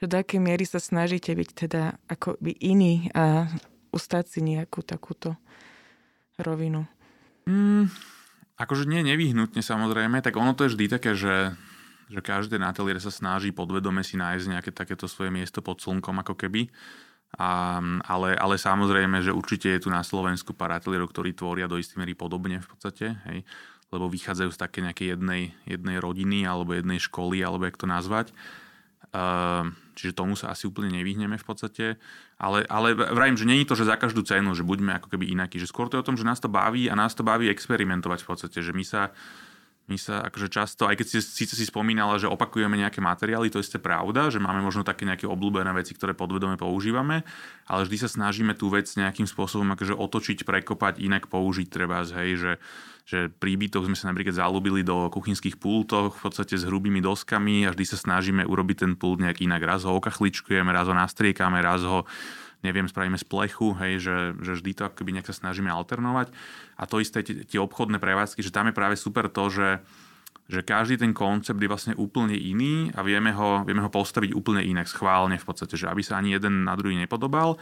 že do akej miery sa snažíte byť teda akoby iný a ustať si nejakú takúto rovinu? Mm, akože nie nevyhnutne samozrejme, tak ono to je vždy také, že, že každý ateliér sa snaží podvedome si nájsť nejaké takéto svoje miesto pod slnkom ako keby. A, ale, ale samozrejme, že určite je tu na Slovensku pár ateliérov, ktorí tvoria do istej miery podobne v podstate, hej, lebo vychádzajú z také nejakej jednej, jednej rodiny alebo jednej školy, alebo jak to nazvať. Čiže tomu sa asi úplne nevyhneme v podstate. Ale, ale vrajím, že není to, že za každú cenu, že buďme ako keby inakí. Že skôr to je o tom, že nás to baví a nás to baví experimentovať v podstate. Že my sa, my sa akože často, aj keď si síce si spomínala, že opakujeme nejaké materiály, to je pravda, že máme možno také nejaké obľúbené veci, ktoré podvedome používame, ale vždy sa snažíme tú vec nejakým spôsobom akože otočiť, prekopať, inak použiť treba, hej, že že pri sme sa napríklad zalúbili do kuchynských pultoch v podstate s hrubými doskami a vždy sa snažíme urobiť ten pult nejak inak. Raz ho okachličkujeme, raz ho nastriekame, raz ho neviem, spravíme z plechu, hej, že, že vždy to akoby nejak sa snažíme alternovať. A to isté tie, obchodné prevádzky, že tam je práve super to, že, že každý ten koncept je vlastne úplne iný a vieme ho, vieme ho postaviť úplne inak, schválne v podstate, že aby sa ani jeden na druhý nepodobal.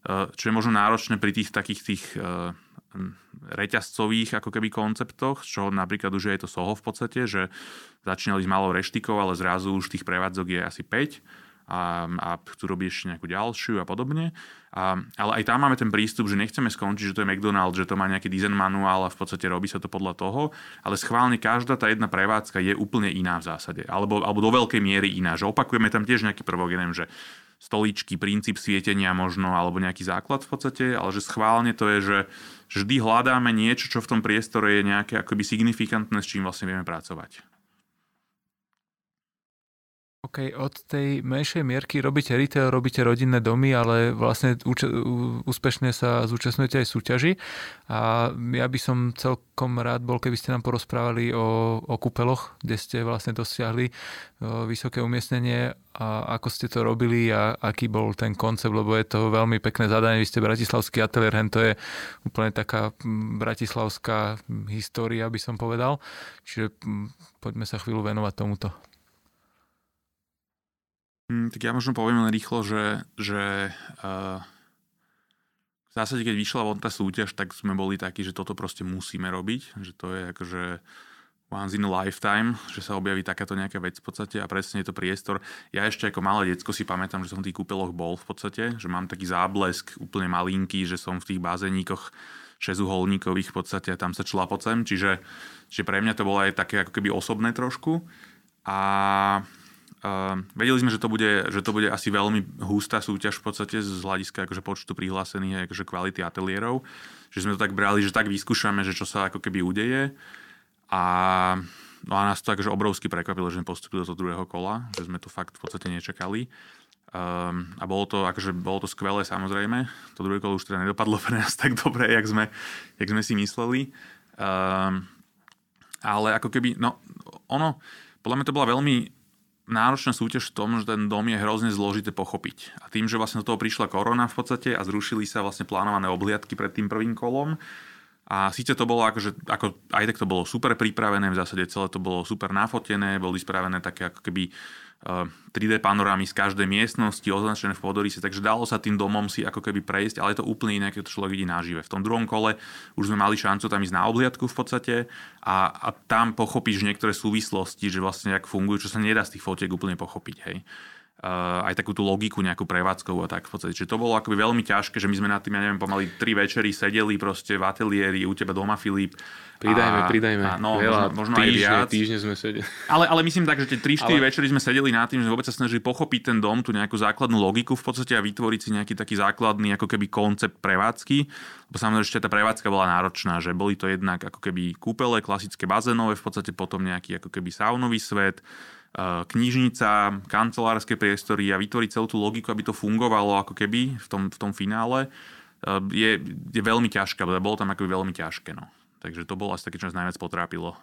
Eh, čo je možno náročné pri tých takých tých eh, reťazcových ako keby konceptoch, čo napríklad už je to Soho v podstate, že začínali s malou reštikou, ale zrazu už tých prevádzok je asi 5 a, a chcú robiť ešte nejakú ďalšiu a podobne. A, ale aj tam máme ten prístup, že nechceme skončiť, že to je McDonald's, že to má nejaký design manuál a v podstate robí sa to podľa toho, ale schválne každá tá jedna prevádzka je úplne iná v zásade, alebo, alebo do veľkej miery iná, že opakujeme tam tiež nejaký prvok, neviem, že stoličky, princíp svietenia možno, alebo nejaký základ v podstate, ale že schválne to je, že vždy hľadáme niečo, čo v tom priestore je nejaké akoby signifikantné, s čím vlastne vieme pracovať. OK, od tej menšej mierky robíte retail, robíte rodinné domy, ale vlastne úč- úspešne sa zúčastňujete aj súťaži. A ja by som celkom rád bol, keby ste nám porozprávali o, o kúpeloch, kde ste vlastne dosiahli vysoké umiestnenie a ako ste to robili a aký bol ten koncept, lebo je to veľmi pekné zadanie. Vy ste bratislavský ateliér, to je úplne taká bratislavská história, by som povedal. Čiže poďme sa chvíľu venovať tomuto. Mm, tak ja možno poviem len rýchlo, že, že uh, v zásade, keď vyšla von tá súťaž, tak sme boli takí, že toto proste musíme robiť, že to je akože once in a lifetime, že sa objaví takáto nejaká vec v podstate a presne je to priestor. Ja ešte ako malé decko si pamätám, že som v tých kúpeloch bol v podstate, že mám taký záblesk úplne malinký, že som v tých bazéníkoch šezuholníkových v podstate a tam sa člapocem, čiže, čiže pre mňa to bolo aj také ako keby osobné trošku a Uh, vedeli sme, že to, bude, že to bude asi veľmi hustá súťaž v podstate z hľadiska akože počtu prihlásených akože kvality ateliérov. Že sme to tak brali, že tak vyskúšame, že čo sa ako keby udeje. A, no a nás to akože obrovsky prekvapilo, že sme postupili do druhého kola, že sme to fakt v podstate nečakali. Um, a bolo to, akože, bolo to skvelé samozrejme. To druhé kolo už teda nedopadlo pre nás tak dobre, jak sme, jak sme si mysleli. Um, ale ako keby, no ono, podľa mňa to bola veľmi náročná súťaž v tom, že ten dom je hrozne zložité pochopiť. A tým, že vlastne do toho prišla korona v podstate a zrušili sa vlastne plánované obliadky pred tým prvým kolom, a síce to bolo akože, ako, aj tak to bolo super pripravené, v zásade celé to bolo super nafotené, boli spravené také ako keby 3D panorámy z každej miestnosti, označené v podorise, takže dalo sa tým domom si ako keby prejsť, ale je to úplne iné, keď to človek vidí nažive. V tom druhom kole už sme mali šancu tam ísť na obliadku v podstate a, a tam pochopíš niektoré súvislosti, že vlastne jak fungujú, čo sa nedá z tých fotiek úplne pochopiť. Hej. Uh, aj takú tú logiku nejakú prevádzkovú a tak v podstate. Čiže to bolo akoby veľmi ťažké, že my sme na tým, ja neviem, pomaly tri večery sedeli proste v ateliéri, u teba doma Filip Pridajme, a, pridajme. A, no, Veľa, možno, možno týždne, aj viac. Týždne sme sedeli. Ale, ale myslím tak, že tie 3-4 ale... večery sme sedeli na tým, že vôbec sa snažili pochopiť ten dom, tú nejakú základnú logiku v podstate a vytvoriť si nejaký taký základný ako keby koncept prevádzky. Lebo samozrejme, že tá prevádzka bola náročná, že boli to jednak ako keby kúpele, klasické bazénové, v podstate potom nejaký ako keby saunový svet, knižnica, kancelárske priestory a vytvoriť celú tú logiku, aby to fungovalo ako keby v tom, v tom finále, e, je, je veľmi ťažké, bolo tam ako veľmi ťažké. No. Takže to bolo asi také, čo nás najviac potrápilo.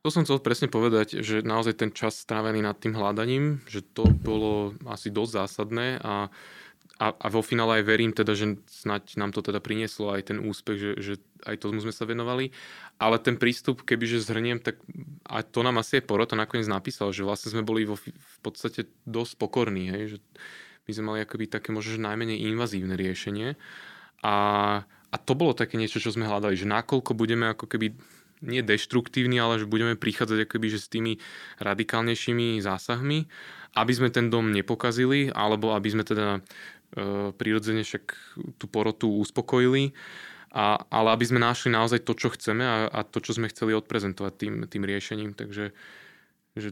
To som chcel presne povedať, že naozaj ten čas strávený nad tým hľadaním, že to bolo asi dosť zásadné a, a, a vo finále aj verím teda, že snať nám to teda prinieslo aj ten úspech, že, že aj tomu sme sa venovali. Ale ten prístup, kebyže zhrniem, tak a to nám asi aj Porota nakoniec napísal, že vlastne sme boli vo, v podstate dosť pokorní, hej, že my sme mali akoby také možno najmenej invazívne riešenie. A a to bolo také niečo, čo sme hľadali, že nakoľko budeme ako keby nie deštruktívni, ale že budeme prichádzať ako keby, že s tými radikálnejšími zásahmi, aby sme ten dom nepokazili, alebo aby sme teda e, prirodzene však tú porotu uspokojili, a, ale aby sme našli naozaj to, čo chceme a, a to, čo sme chceli odprezentovať tým, tým riešením. Takže že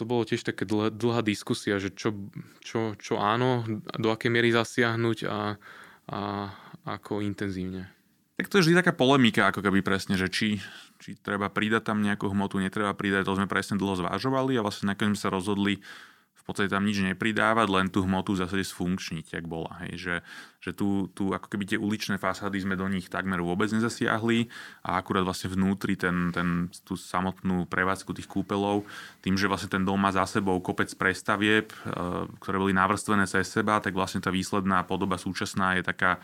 to bolo tiež také dlhá, dlhá diskusia, že čo, čo, čo áno, do akej miery zasiahnuť a, a, ako intenzívne. Tak to je vždy taká polemika, ako keby presne, že či, či treba pridať tam nejakú hmotu, netreba pridať, to sme presne dlho zvážovali a vlastne nakoniec sme sa rozhodli podstate tam nič nepridávať, len tú hmotu zásade sfunkčniť, jak bola. Hej. Že, že tu, tu ako keby tie uličné fasády sme do nich takmer vôbec nezasiahli a akurát vlastne vnútri ten, ten, tú samotnú prevádzku tých kúpelov, tým, že vlastne ten dom má za sebou kopec prestavieb, e, ktoré boli navrstvené cez seba, tak vlastne tá výsledná podoba súčasná je taká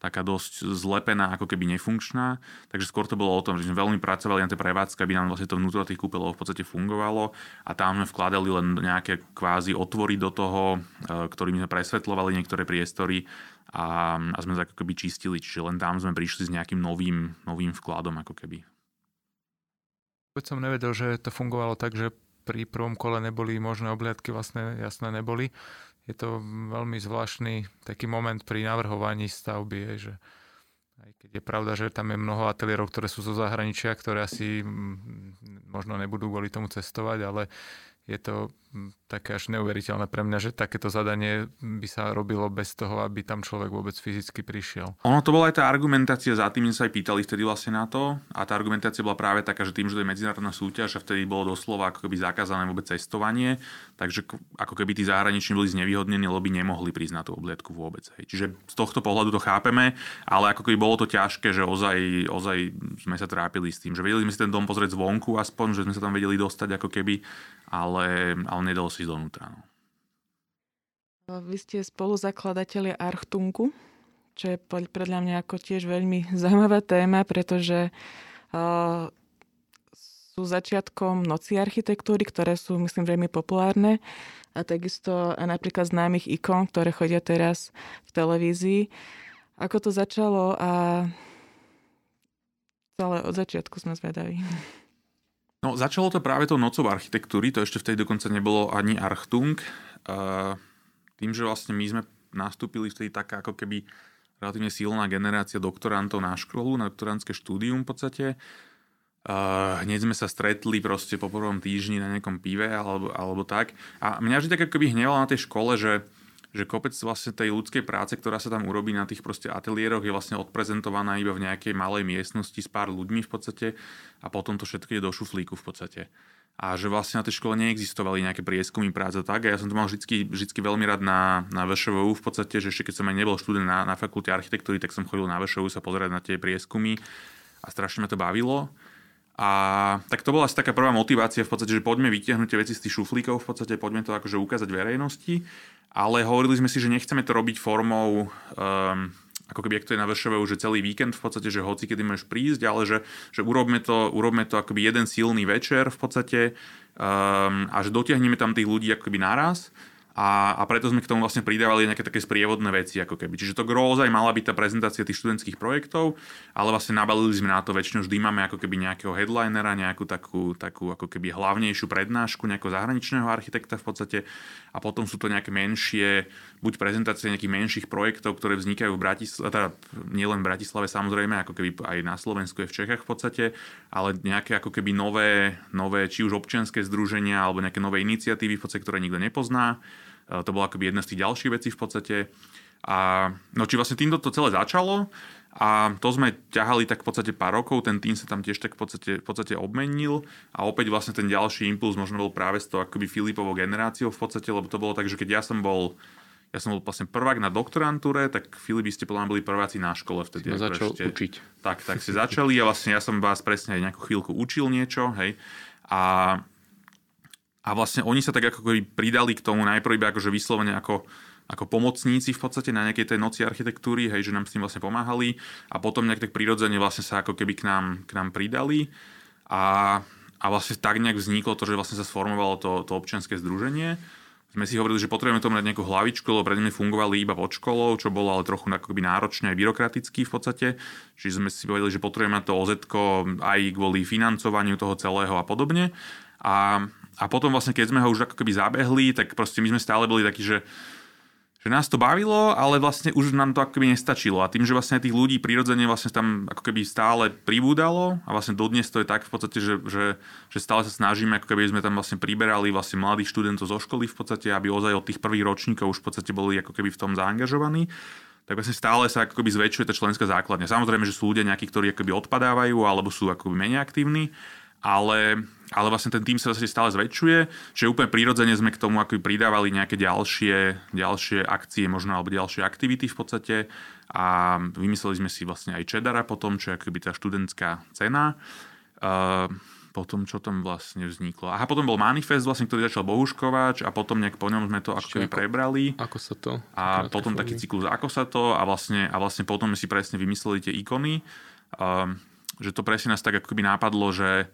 taká dosť zlepená, ako keby nefunkčná. Takže skôr to bolo o tom, že sme veľmi pracovali na tej prevádzke, aby nám vlastne to vnútro tých kúpelov v podstate fungovalo a tam sme vkladali len nejaké kvázi otvory do toho, e, ktorými sme presvetlovali niektoré priestory a, a sme sa ako keby čistili, čiže len tam sme prišli s nejakým novým, novým vkladom ako keby. Veď som nevedel, že to fungovalo tak, že pri prvom kole neboli možné obliadky, vlastne jasné neboli je to veľmi zvláštny taký moment pri navrhovaní stavby, je, že aj keď je pravda, že tam je mnoho ateliérov, ktoré sú zo zahraničia, ktoré asi možno nebudú kvôli tomu cestovať, ale je to také až neuveriteľné pre mňa, že takéto zadanie by sa robilo bez toho, aby tam človek vôbec fyzicky prišiel. Ono to bola aj tá argumentácia za tým, že sa aj pýtali vtedy vlastne na to a tá argumentácia bola práve taká, že tým, že to je medzinárodná súťaž a vtedy bolo doslova ako keby zakázané vôbec cestovanie, takže ako keby tí zahraniční boli znevýhodnení, lebo by nemohli prísť na tú obliadku vôbec. Hej. Čiže z tohto pohľadu to chápeme, ale ako keby bolo to ťažké, že ozaj, ozaj sme sa trápili s tým, že vedeli sme si ten dom pozrieť zvonku aspoň, že sme sa tam vedeli dostať ako keby, ale, ale nedalo si donútra. No. Vy ste spoluzakladatelia Archtunku, čo je podľa mňa ako tiež veľmi zaujímavá téma, pretože uh, sú začiatkom noci architektúry, ktoré sú, myslím, veľmi populárne a takisto napríklad známych ikon, ktoré chodia teraz v televízii. ako to začalo a celé od začiatku sme zvedaví. No, začalo to práve tou nocou architektúry, to ešte vtedy dokonca nebolo ani Archtung. Uh, tým, že vlastne my sme nastúpili vtedy taká ako keby relatívne silná generácia doktorantov na školu, na doktorantské štúdium v podstate. Hneď sme sa stretli proste po prvom týždni na nejakom pive alebo, alebo tak. A mňa vždy tak ako keby hnevalo na tej škole, že že kopec vlastne tej ľudskej práce, ktorá sa tam urobí na tých proste ateliéroch, je vlastne odprezentovaná iba v nejakej malej miestnosti s pár ľuďmi v podstate a potom to všetko je do šuflíku v podstate. A že vlastne na tej škole neexistovali nejaké prieskumy práce tak. A ja som to mal vždy, vždy veľmi rád na, na VŠVU v podstate, že ešte keď som aj nebol študent na, na fakulte architektúry, tak som chodil na VŠVU sa pozerať na tie prieskumy a strašne ma to bavilo. A tak to bola asi taká prvá motivácia v podstate, že poďme vytiahnuť tie veci z tých šuflíkov, v podstate poďme to akože ukázať verejnosti. Ale hovorili sme si, že nechceme to robiť formou um, ako keby, ak to je na VŠVU, že celý víkend v podstate, že hoci kedy môžeš prísť, ale že, že urobme to, urobme to akoby jeden silný večer v podstate um, a že dotiahneme tam tých ľudí akoby naraz a, a preto sme k tomu vlastne pridávali nejaké také sprievodné veci, ako keby. Čiže to gróza mala byť tá prezentácia tých študentských projektov, ale vlastne nabalili sme na to, väčšinou vždy máme ako keby nejakého headlinera, nejakú takú, takú ako keby hlavnejšiu prednášku nejakého zahraničného architekta v podstate a potom sú to nejaké menšie, buď prezentácie nejakých menších projektov, ktoré vznikajú v Bratislave, teda nielen v Bratislave samozrejme, ako keby aj na Slovensku, je v Čechách v podstate, ale nejaké ako keby nové, nové či už občianske združenia alebo nejaké nové iniciatívy v podstate, ktoré nikto nepozná. E, to bola akoby jedna z tých ďalších vecí v podstate. A no či vlastne týmto to celé začalo? A to sme ťahali tak v podstate pár rokov, ten tým sa tam tiež tak v podstate, v podstate obmenil. A opäť vlastne ten ďalší impuls možno bol práve s tou akoby Filipovou generáciou v podstate, lebo to bolo tak, že keď ja som bol ja som bol vlastne prvák na doktorantúre, tak Filip, vy ste podľa boli prváci na škole vtedy. Sme začal ešte, učiť. Tak, tak si začali a vlastne ja som vás presne aj nejakú chvíľku učil niečo, hej. A a vlastne oni sa tak ako keby pridali k tomu najprv iba akože vyslovene ako, ako pomocníci v podstate na nejakej tej noci architektúry, hej, že nám s tým vlastne pomáhali a potom nejak tak prirodzene vlastne sa ako keby k nám, k nám pridali a, a vlastne tak nejak vzniklo to, že vlastne sa sformovalo to, to občianske združenie. Sme si hovorili, že potrebujeme tomu mať nejakú hlavičku, lebo predtým fungovali iba pod školou, čo bolo ale trochu akoby náročne aj byrokraticky v podstate. Čiže sme si povedali, že potrebujeme to OZ aj kvôli financovaniu toho celého a podobne. A a potom vlastne, keď sme ho už ako keby zabehli, tak proste my sme stále boli takí, že že nás to bavilo, ale vlastne už nám to ako keby nestačilo. A tým, že vlastne tých ľudí prirodzene vlastne tam ako keby stále pribúdalo a vlastne dodnes to je tak v podstate, že, že, že stále sa snažíme, ako keby sme tam vlastne priberali vlastne mladých študentov zo školy v podstate, aby ozaj od tých prvých ročníkov už v podstate boli ako keby v tom zaangažovaní tak vlastne stále sa ako keby zväčšuje tá členská základňa. Samozrejme, že sú ľudia nejakí, ktorí akoby odpadávajú alebo sú akoby menej aktívni, ale, ale vlastne ten tým sa zase stále zväčšuje, že úplne prirodzene sme k tomu ako pridávali nejaké ďalšie, ďalšie akcie možno alebo ďalšie aktivity v podstate a vymysleli sme si vlastne aj Čedara potom, čo je akoby tá študentská cena. Uh, potom, čo tam vlastne vzniklo. Aha, potom bol manifest, vlastne, ktorý začal Bohuškovač a potom nejak po ňom sme to ako keby prebrali. Ako sa to? A potom taký cyklus Ako sa to a vlastne, a vlastne potom sme si presne vymysleli tie ikony. Uh, že to presne nás tak ako keby nápadlo, že,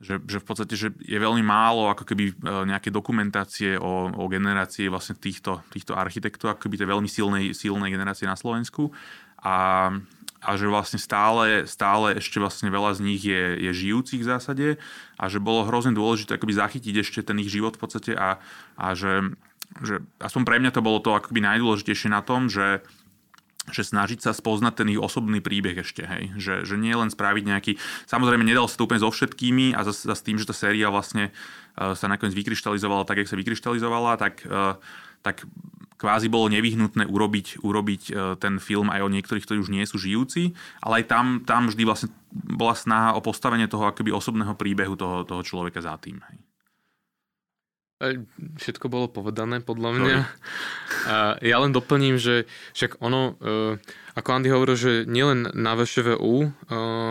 že, že v podstate že je veľmi málo ako keby e, nejaké dokumentácie o, o generácii vlastne týchto, týchto architektov, ako keby tej veľmi silnej, silnej generácie na Slovensku. A, a že vlastne stále, stále ešte vlastne veľa z nich je, je žijúcich v zásade. A že bolo hrozne dôležité akoby zachytiť ešte ten ich život v podstate a, a že, že aspoň pre mňa to bolo to akoby najdôležitejšie na tom, že že snažiť sa spoznať ten ich osobný príbeh ešte, hej. Že, že nie len spraviť nejaký... Samozrejme, nedal sa to úplne so všetkými a zase s tým, že tá séria vlastne uh, sa nakoniec vykryštalizovala tak, jak sa vykryštalizovala, tak, uh, tak kvázi bolo nevyhnutné urobiť, urobiť uh, ten film aj o niektorých, ktorí už nie sú žijúci, ale aj tam, tam vždy vlastne bola snaha o postavenie toho akoby osobného príbehu toho, toho človeka za tým. Hej. Všetko bolo povedané podľa mňa. A ja len doplním, že však ono, e, ako Andy hovoril, že nielen na VŠVU, e,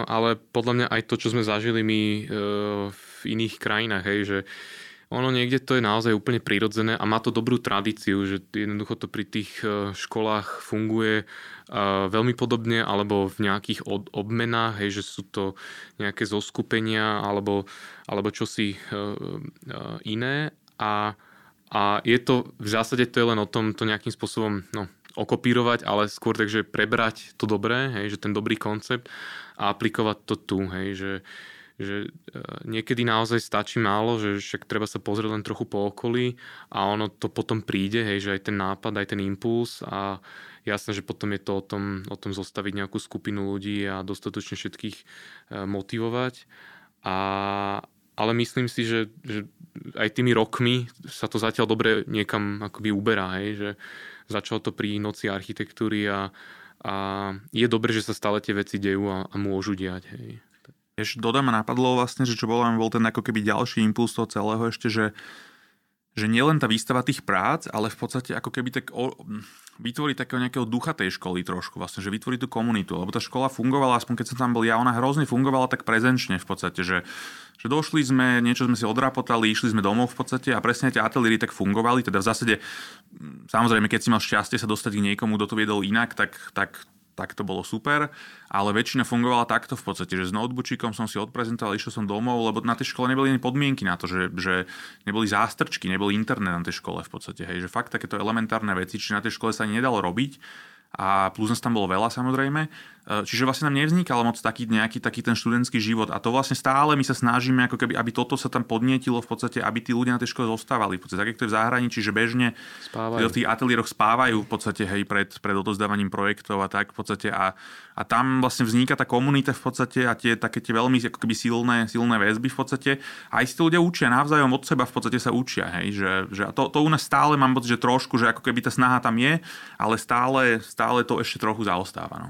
ale podľa mňa aj to, čo sme zažili my e, v iných krajinách, hej, že ono niekde to je naozaj úplne prirodzené a má to dobrú tradíciu, že jednoducho to pri tých školách funguje veľmi podobne alebo v nejakých obmenách, hej, že sú to nejaké zoskupenia alebo, alebo čosi iné a, a je to, v zásade to je len o tom to nejakým spôsobom no, okopírovať, ale skôr takže prebrať to dobré, hej, že ten dobrý koncept a aplikovať to tu, hej, že, že e, niekedy naozaj stačí málo, že však treba sa pozrieť len trochu po okolí a ono to potom príde, hej, že aj ten nápad, aj ten impuls a jasné, že potom je to o tom, o tom zostaviť nejakú skupinu ľudí a dostatočne všetkých e, motivovať. A, ale myslím si, že, že aj tými rokmi sa to zatiaľ dobre niekam akoby uberá, hej, že začalo to pri noci architektúry a, a je dobré, že sa stále tie veci dejú a, a môžu diať. Hej. Ešte dodám napadlo vlastne, že čo bol, bol ten ako keby ďalší impuls toho celého ešte, že že nielen tá výstava tých prác, ale v podstate ako keby tak vytvoriť takého nejakého ducha tej školy trošku, vlastne, že vytvoriť tú komunitu, lebo tá škola fungovala, aspoň keď som tam bol ja, ona hrozne fungovala tak prezenčne v podstate, že, že došli sme, niečo sme si odrapotali, išli sme domov v podstate a presne tie ateliéry tak fungovali, teda v zásade, samozrejme, keď si mal šťastie sa dostať k niekomu, kto to viedol inak, tak, tak tak to bolo super, ale väčšina fungovala takto v podstate, že s notebookom som si odprezentoval, išiel som domov, lebo na tej škole neboli ani podmienky na to, že, že neboli zástrčky, neboli internet na tej škole v podstate, hej, že fakt takéto elementárne veci, či na tej škole sa ani nedalo robiť a plus nás tam bolo veľa samozrejme. E, čiže vlastne nám nevznikal moc taký nejaký taký ten študentský život a to vlastne stále my sa snažíme, ako keby, aby toto sa tam podnietilo v podstate, aby tí ľudia na tej škole zostávali. V podstate, tak, to je v zahraničí, že bežne spávajú. v tých ateliéroch spávajú v podstate hej, pred, pred odozdávaním projektov a tak v podstate a, a tam vlastne vzniká tá komunita v podstate a tie také tie veľmi ako keby silné, silné väzby v podstate. A aj si to ľudia učia navzájom od seba v podstate sa učia. Hej, že, že a to, to u nás stále mám pocit, že trošku, že ako keby tá snaha tam je, ale stále, stále to ešte trochu zaostáva. No.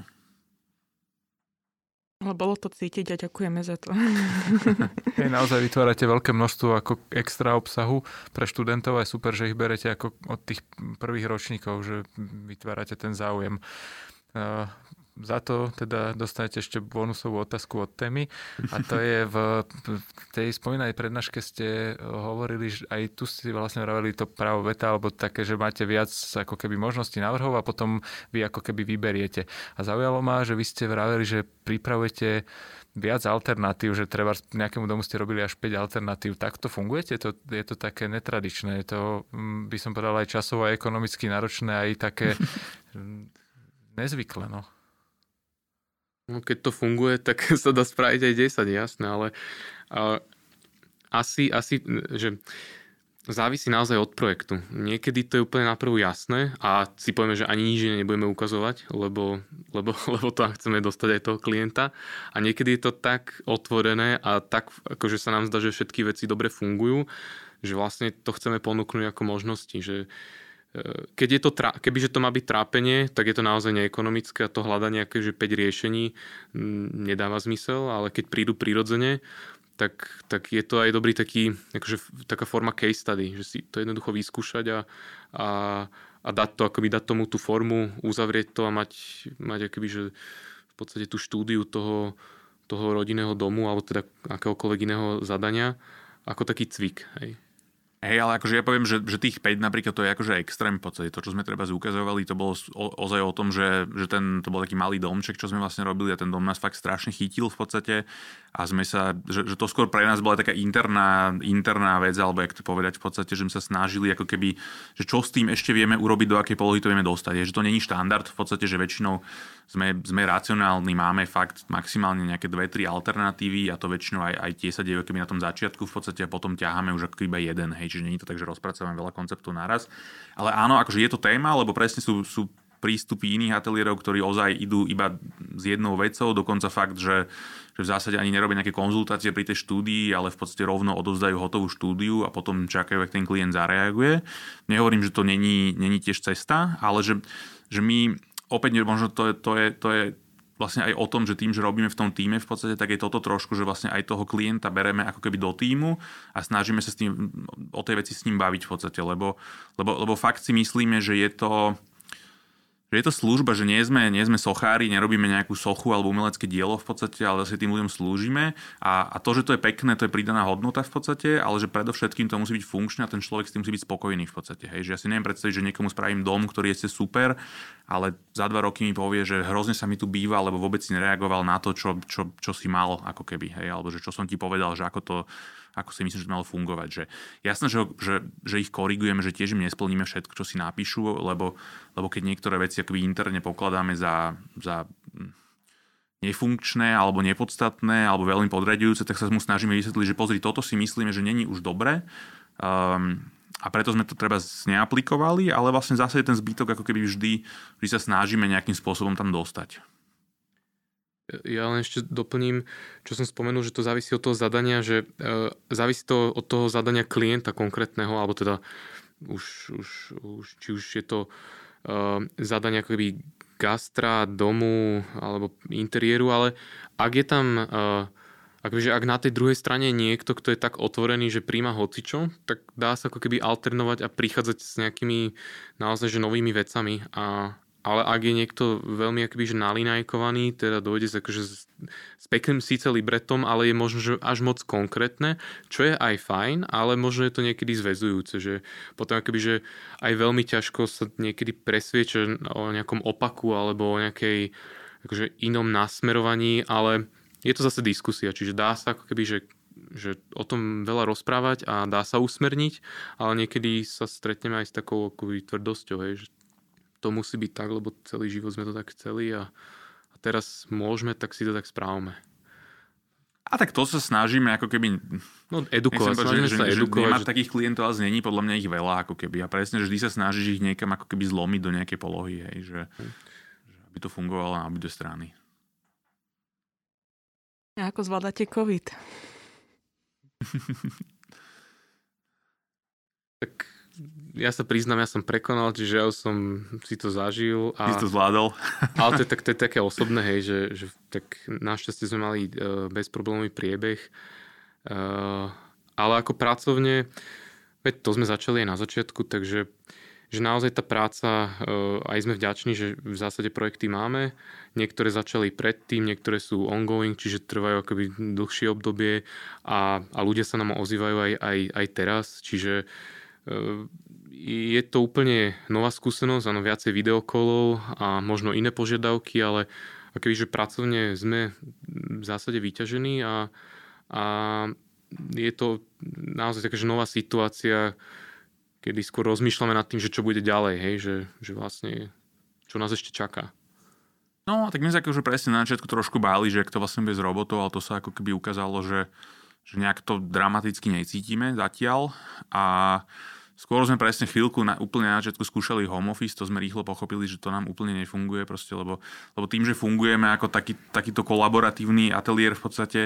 Ale bolo to cítiť a ďakujeme za to. Hej, naozaj vytvárate veľké množstvo ako extra obsahu pre študentov je super, že ich berete ako od tých prvých ročníkov, že vytvárate ten záujem za to teda dostanete ešte bonusovú otázku od témy a to je v, tej spomínanej prednáške ste hovorili, že aj tu si vlastne vraveli to právo veta, alebo také, že máte viac ako keby možností návrhov a potom vy ako keby vyberiete. A zaujalo ma, že vy ste vraveli, že pripravujete viac alternatív, že treba nejakému domu ste robili až 5 alternatív. Takto fungujete? Je to, je to také netradičné. Je to, mm, by som povedal, aj časovo a ekonomicky náročné, aj také nezvyklé. No. No, keď to funguje, tak sa dá spraviť aj 10, jasné, ale uh, asi, asi, že závisí naozaj od projektu. Niekedy to je úplne na prvú jasné a si povieme, že ani nič nebudeme ukazovať, lebo, lebo, lebo to chceme dostať aj toho klienta. A niekedy je to tak otvorené a tak, akože sa nám zdá, že všetky veci dobre fungujú, že vlastne to chceme ponúknuť ako možnosti, že keď je to, kebyže to má byť trápenie, tak je to naozaj neekonomické a to hľadanie akože 5 riešení mm, nedáva zmysel, ale keď prídu prirodzene, tak, tak je to aj dobrý taký, akože, taká forma case study, že si to jednoducho vyskúšať a, a, a dať to, akoby dať tomu tú formu, uzavrieť to a mať, mať akoby, že v podstate tú štúdiu toho, toho rodinného domu alebo teda akéhokoľvek iného zadania ako taký cvik. Hej. Hej, ale akože ja poviem, že, že tých 5 napríklad to je akože extrém v podstate. To, čo sme treba zúkazovali, to bolo o, ozaj o tom, že, že ten, to bol taký malý domček, čo sme vlastne robili a ten dom nás fakt strašne chytil v podstate a sme sa, že, že to skôr pre nás bola taká interná, interná vec, alebo jak to povedať v podstate, že sme sa snažili ako keby, že čo s tým ešte vieme urobiť, do akej polohy to vieme dostať. Je, že to není štandard v podstate, že väčšinou sme, sme racionálni, máme fakt maximálne nejaké dve, tri alternatívy a to väčšinou aj, aj tie sa dejú keby na tom začiatku v podstate a potom ťaháme už ako iba jeden, hej, čiže nie je to tak, že rozpracujeme veľa konceptov naraz. Ale áno, akože je to téma, lebo presne sú, sú prístupy iných ateliérov, ktorí ozaj idú iba s jednou vecou, dokonca fakt, že, že v zásade ani nerobia nejaké konzultácie pri tej štúdii, ale v podstate rovno odovzdajú hotovú štúdiu a potom čakajú, ak ten klient zareaguje. Nehovorím, že to není, není tiež cesta, ale že, že my opäť možno to je, to je, to je vlastne aj o tom, že tým, že robíme v tom týme v podstate, tak je toto trošku, že vlastne aj toho klienta bereme ako keby do týmu a snažíme sa s tým, o tej veci s ním baviť v podstate, lebo, lebo, lebo fakt si myslíme, že je to, že je to služba, že nie sme, nie sme sochári, nerobíme nejakú sochu alebo umelecké dielo v podstate, ale zase tým ľuďom slúžime a, a to, že to je pekné, to je pridaná hodnota v podstate, ale že predovšetkým to musí byť funkčné a ten človek s tým musí byť spokojný v podstate. Hej. Že ja si neviem predstaviť, že niekomu spravím dom, ktorý je super, ale za dva roky mi povie, že hrozne sa mi tu býva, lebo vôbec si nereagoval na to, čo, čo, čo si mal ako keby, hej, alebo že čo som ti povedal, že ako to ako si myslím, že to malo fungovať. Že jasné, že, že, že ich korigujeme, že tiež im nesplníme všetko, čo si napíšu, lebo, lebo keď niektoré veci akoby interne pokladáme za, za hm, nefunkčné alebo nepodstatné alebo veľmi podradujúce, tak sa mu snažíme vysvetliť, že pozri, toto si myslíme, že není už dobre um, a preto sme to treba neaplikovali, ale vlastne zase je ten zbytok ako keby vždy, vždy sa snažíme nejakým spôsobom tam dostať. Ja len ešte doplním, čo som spomenul, že to závisí od toho zadania, že e, závisí to od toho zadania klienta konkrétneho, alebo teda už, už, už či už je to e, zadanie ako keby gastra, domu alebo interiéru, ale ak je tam uh, Akože ak na tej druhej strane niekto, kto je tak otvorený, že príjma hocičo, tak dá sa ako keby alternovať a prichádzať s nejakými naozaj že novými vecami a ale ak je niekto veľmi akoby, že nalinajkovaný, teda dojde s, akože, s pekným síce libretom, ale je možno že až moc konkrétne, čo je aj fajn, ale možno je to niekedy zväzujúce, že potom akoby, že aj veľmi ťažko sa niekedy presvieča o nejakom opaku alebo o nejakej akože inom nasmerovaní, ale je to zase diskusia, čiže dá sa ako keby, že že o tom veľa rozprávať a dá sa usmerniť, ale niekedy sa stretneme aj s takou akoby tvrdosťou, hej, že to musí byť tak, lebo celý život sme to tak chceli a, a teraz môžeme, tak si to tak správame. A tak to sa snažíme ako keby... No edukovať, snažíme že, sa že, edukovať. Že, že... takých klientov ale není podľa mňa ich veľa ako keby. A presne, že vždy sa snažíš ich niekam ako keby zlomiť do nejakej polohy, hej, že, hm. že aby to fungovalo na obidve strany. A ako zvládate COVID? tak ja sa priznám, ja som prekonal, čiže ja som si to zažil. A, si to zvládol. ale to je, tak, to je také osobné, hej, že, že tak našťastie sme mali uh, bezproblémový priebeh. Uh, ale ako pracovne, veď to sme začali aj na začiatku, takže že naozaj tá práca, uh, aj sme vďační, že v zásade projekty máme. Niektoré začali predtým, niektoré sú ongoing, čiže trvajú akoby dlhšie obdobie a, a ľudia sa nám ozývajú aj, aj, aj teraz, čiže uh, je to úplne nová skúsenosť, áno, viacej videokolov a možno iné požiadavky, ale že pracovne sme v zásade vyťažení a, a je to naozaj taká nová situácia, kedy skôr rozmýšľame nad tým, že čo bude ďalej, hej, že, že vlastne čo nás ešte čaká. No, tak my sa akože presne na začiatku trošku báli, že to vlastne bez robotov, ale to sa ako keby ukázalo, že, že nejak to dramaticky necítime zatiaľ a Skôr sme presne chvíľku na, úplne na začiatku skúšali home office, to sme rýchlo pochopili, že to nám úplne nefunguje, proste, lebo, lebo tým, že fungujeme ako taký, takýto kolaboratívny ateliér v podstate,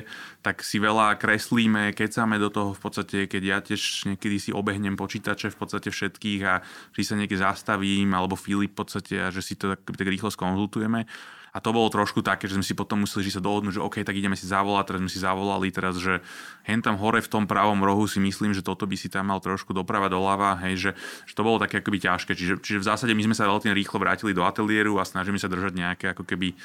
tak si veľa kreslíme, kecáme do toho v podstate, keď ja tiež niekedy si obehnem počítače v podstate všetkých a že sa niekde zastavím, alebo Filip v podstate a že si to tak, tak rýchlo skonzultujeme. A to bolo trošku také, že sme si potom museli sa dohodnúť, že OK, tak ideme si zavolať, teraz sme si zavolali, teraz, že hen tam hore v tom pravom rohu si myslím, že toto by si tam mal trošku doprava, doľava, hej, že, že to bolo také akoby ťažké. Čiže, čiže v zásade my sme sa veľmi rýchlo vrátili do ateliéru a snažíme sa držať nejaké ako keby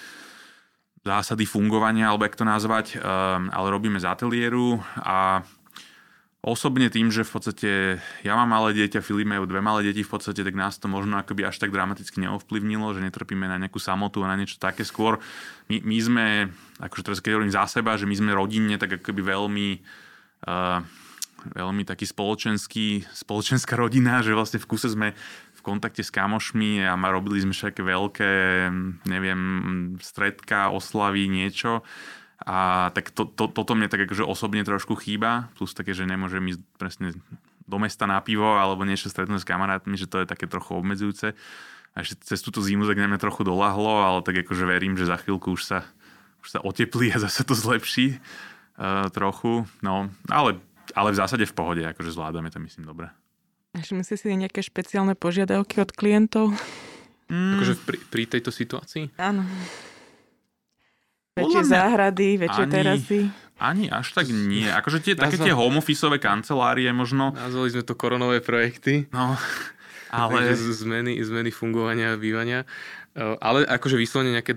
zásady fungovania, alebo jak to nazvať, um, ale robíme z ateliéru a Osobne tým, že v podstate ja mám malé dieťa, Filip majú dve malé deti v podstate, tak nás to možno akoby až tak dramaticky neovplyvnilo, že netrpíme na nejakú samotu a na niečo také. Skôr my, my sme, akože teraz keď hovorím za seba, že my sme rodinne tak akoby veľmi uh, veľmi taký spoločenský, spoločenská rodina, že vlastne v kuse sme v kontakte s kamošmi a robili sme všetké veľké, neviem, stredka, oslavy, niečo a tak to, to, toto mne tak akože osobne trošku chýba, plus také, že nemôžem ísť presne do mesta na pivo alebo niečo stretnúť s kamarátmi, že to je také trochu obmedzujúce. A ešte cez túto zimu tak na mňa trochu dolahlo, ale tak akože verím, že za chvíľku už sa, už sa oteplí a zase to zlepší uh, trochu. No, ale, ale v zásade v pohode, akože zvládame to myslím dobre. Až myslíš si nejaké špeciálne požiadavky od klientov? Mm. Akože pri, pri tejto situácii? Áno. Väčšie mňa, záhrady, väčšie ani, terasy. Ani až tak nie. Akože tie, také tie home kancelárie možno. Nazvali sme to koronové projekty. No, ale... zmeny, zmeny fungovania a bývania. E, ale akože vyslovene nejaké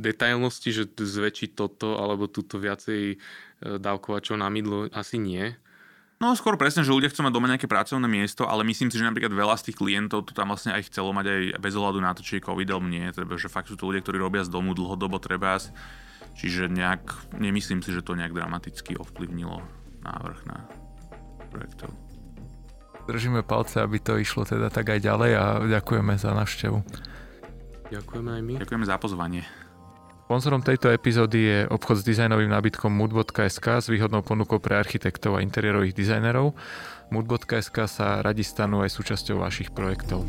detailnosti, že zväčšiť toto alebo túto viacej e, dávkovačov na mydlo, asi nie. No skôr presne, že ľudia chcú mať doma nejaké pracovné miesto, ale myslím si, že napríklad veľa z tých klientov to tam vlastne aj chcelo mať aj bez ohľadu na to, či je COVID alebo nie, treba, že fakt sú to ľudia, ktorí robia z domu dlhodobo treba Čiže nejak, nemyslím si, že to nejak dramaticky ovplyvnilo návrh na projektov. Držíme palce, aby to išlo teda tak aj ďalej a ďakujeme za návštevu. Ďakujeme aj my. Ďakujeme za pozvanie. Sponzorom tejto epizódy je obchod s dizajnovým nábytkom mood.sk s výhodnou ponukou pre architektov a interiérových dizajnerov. Mood.sk sa radi stanú aj súčasťou vašich projektov.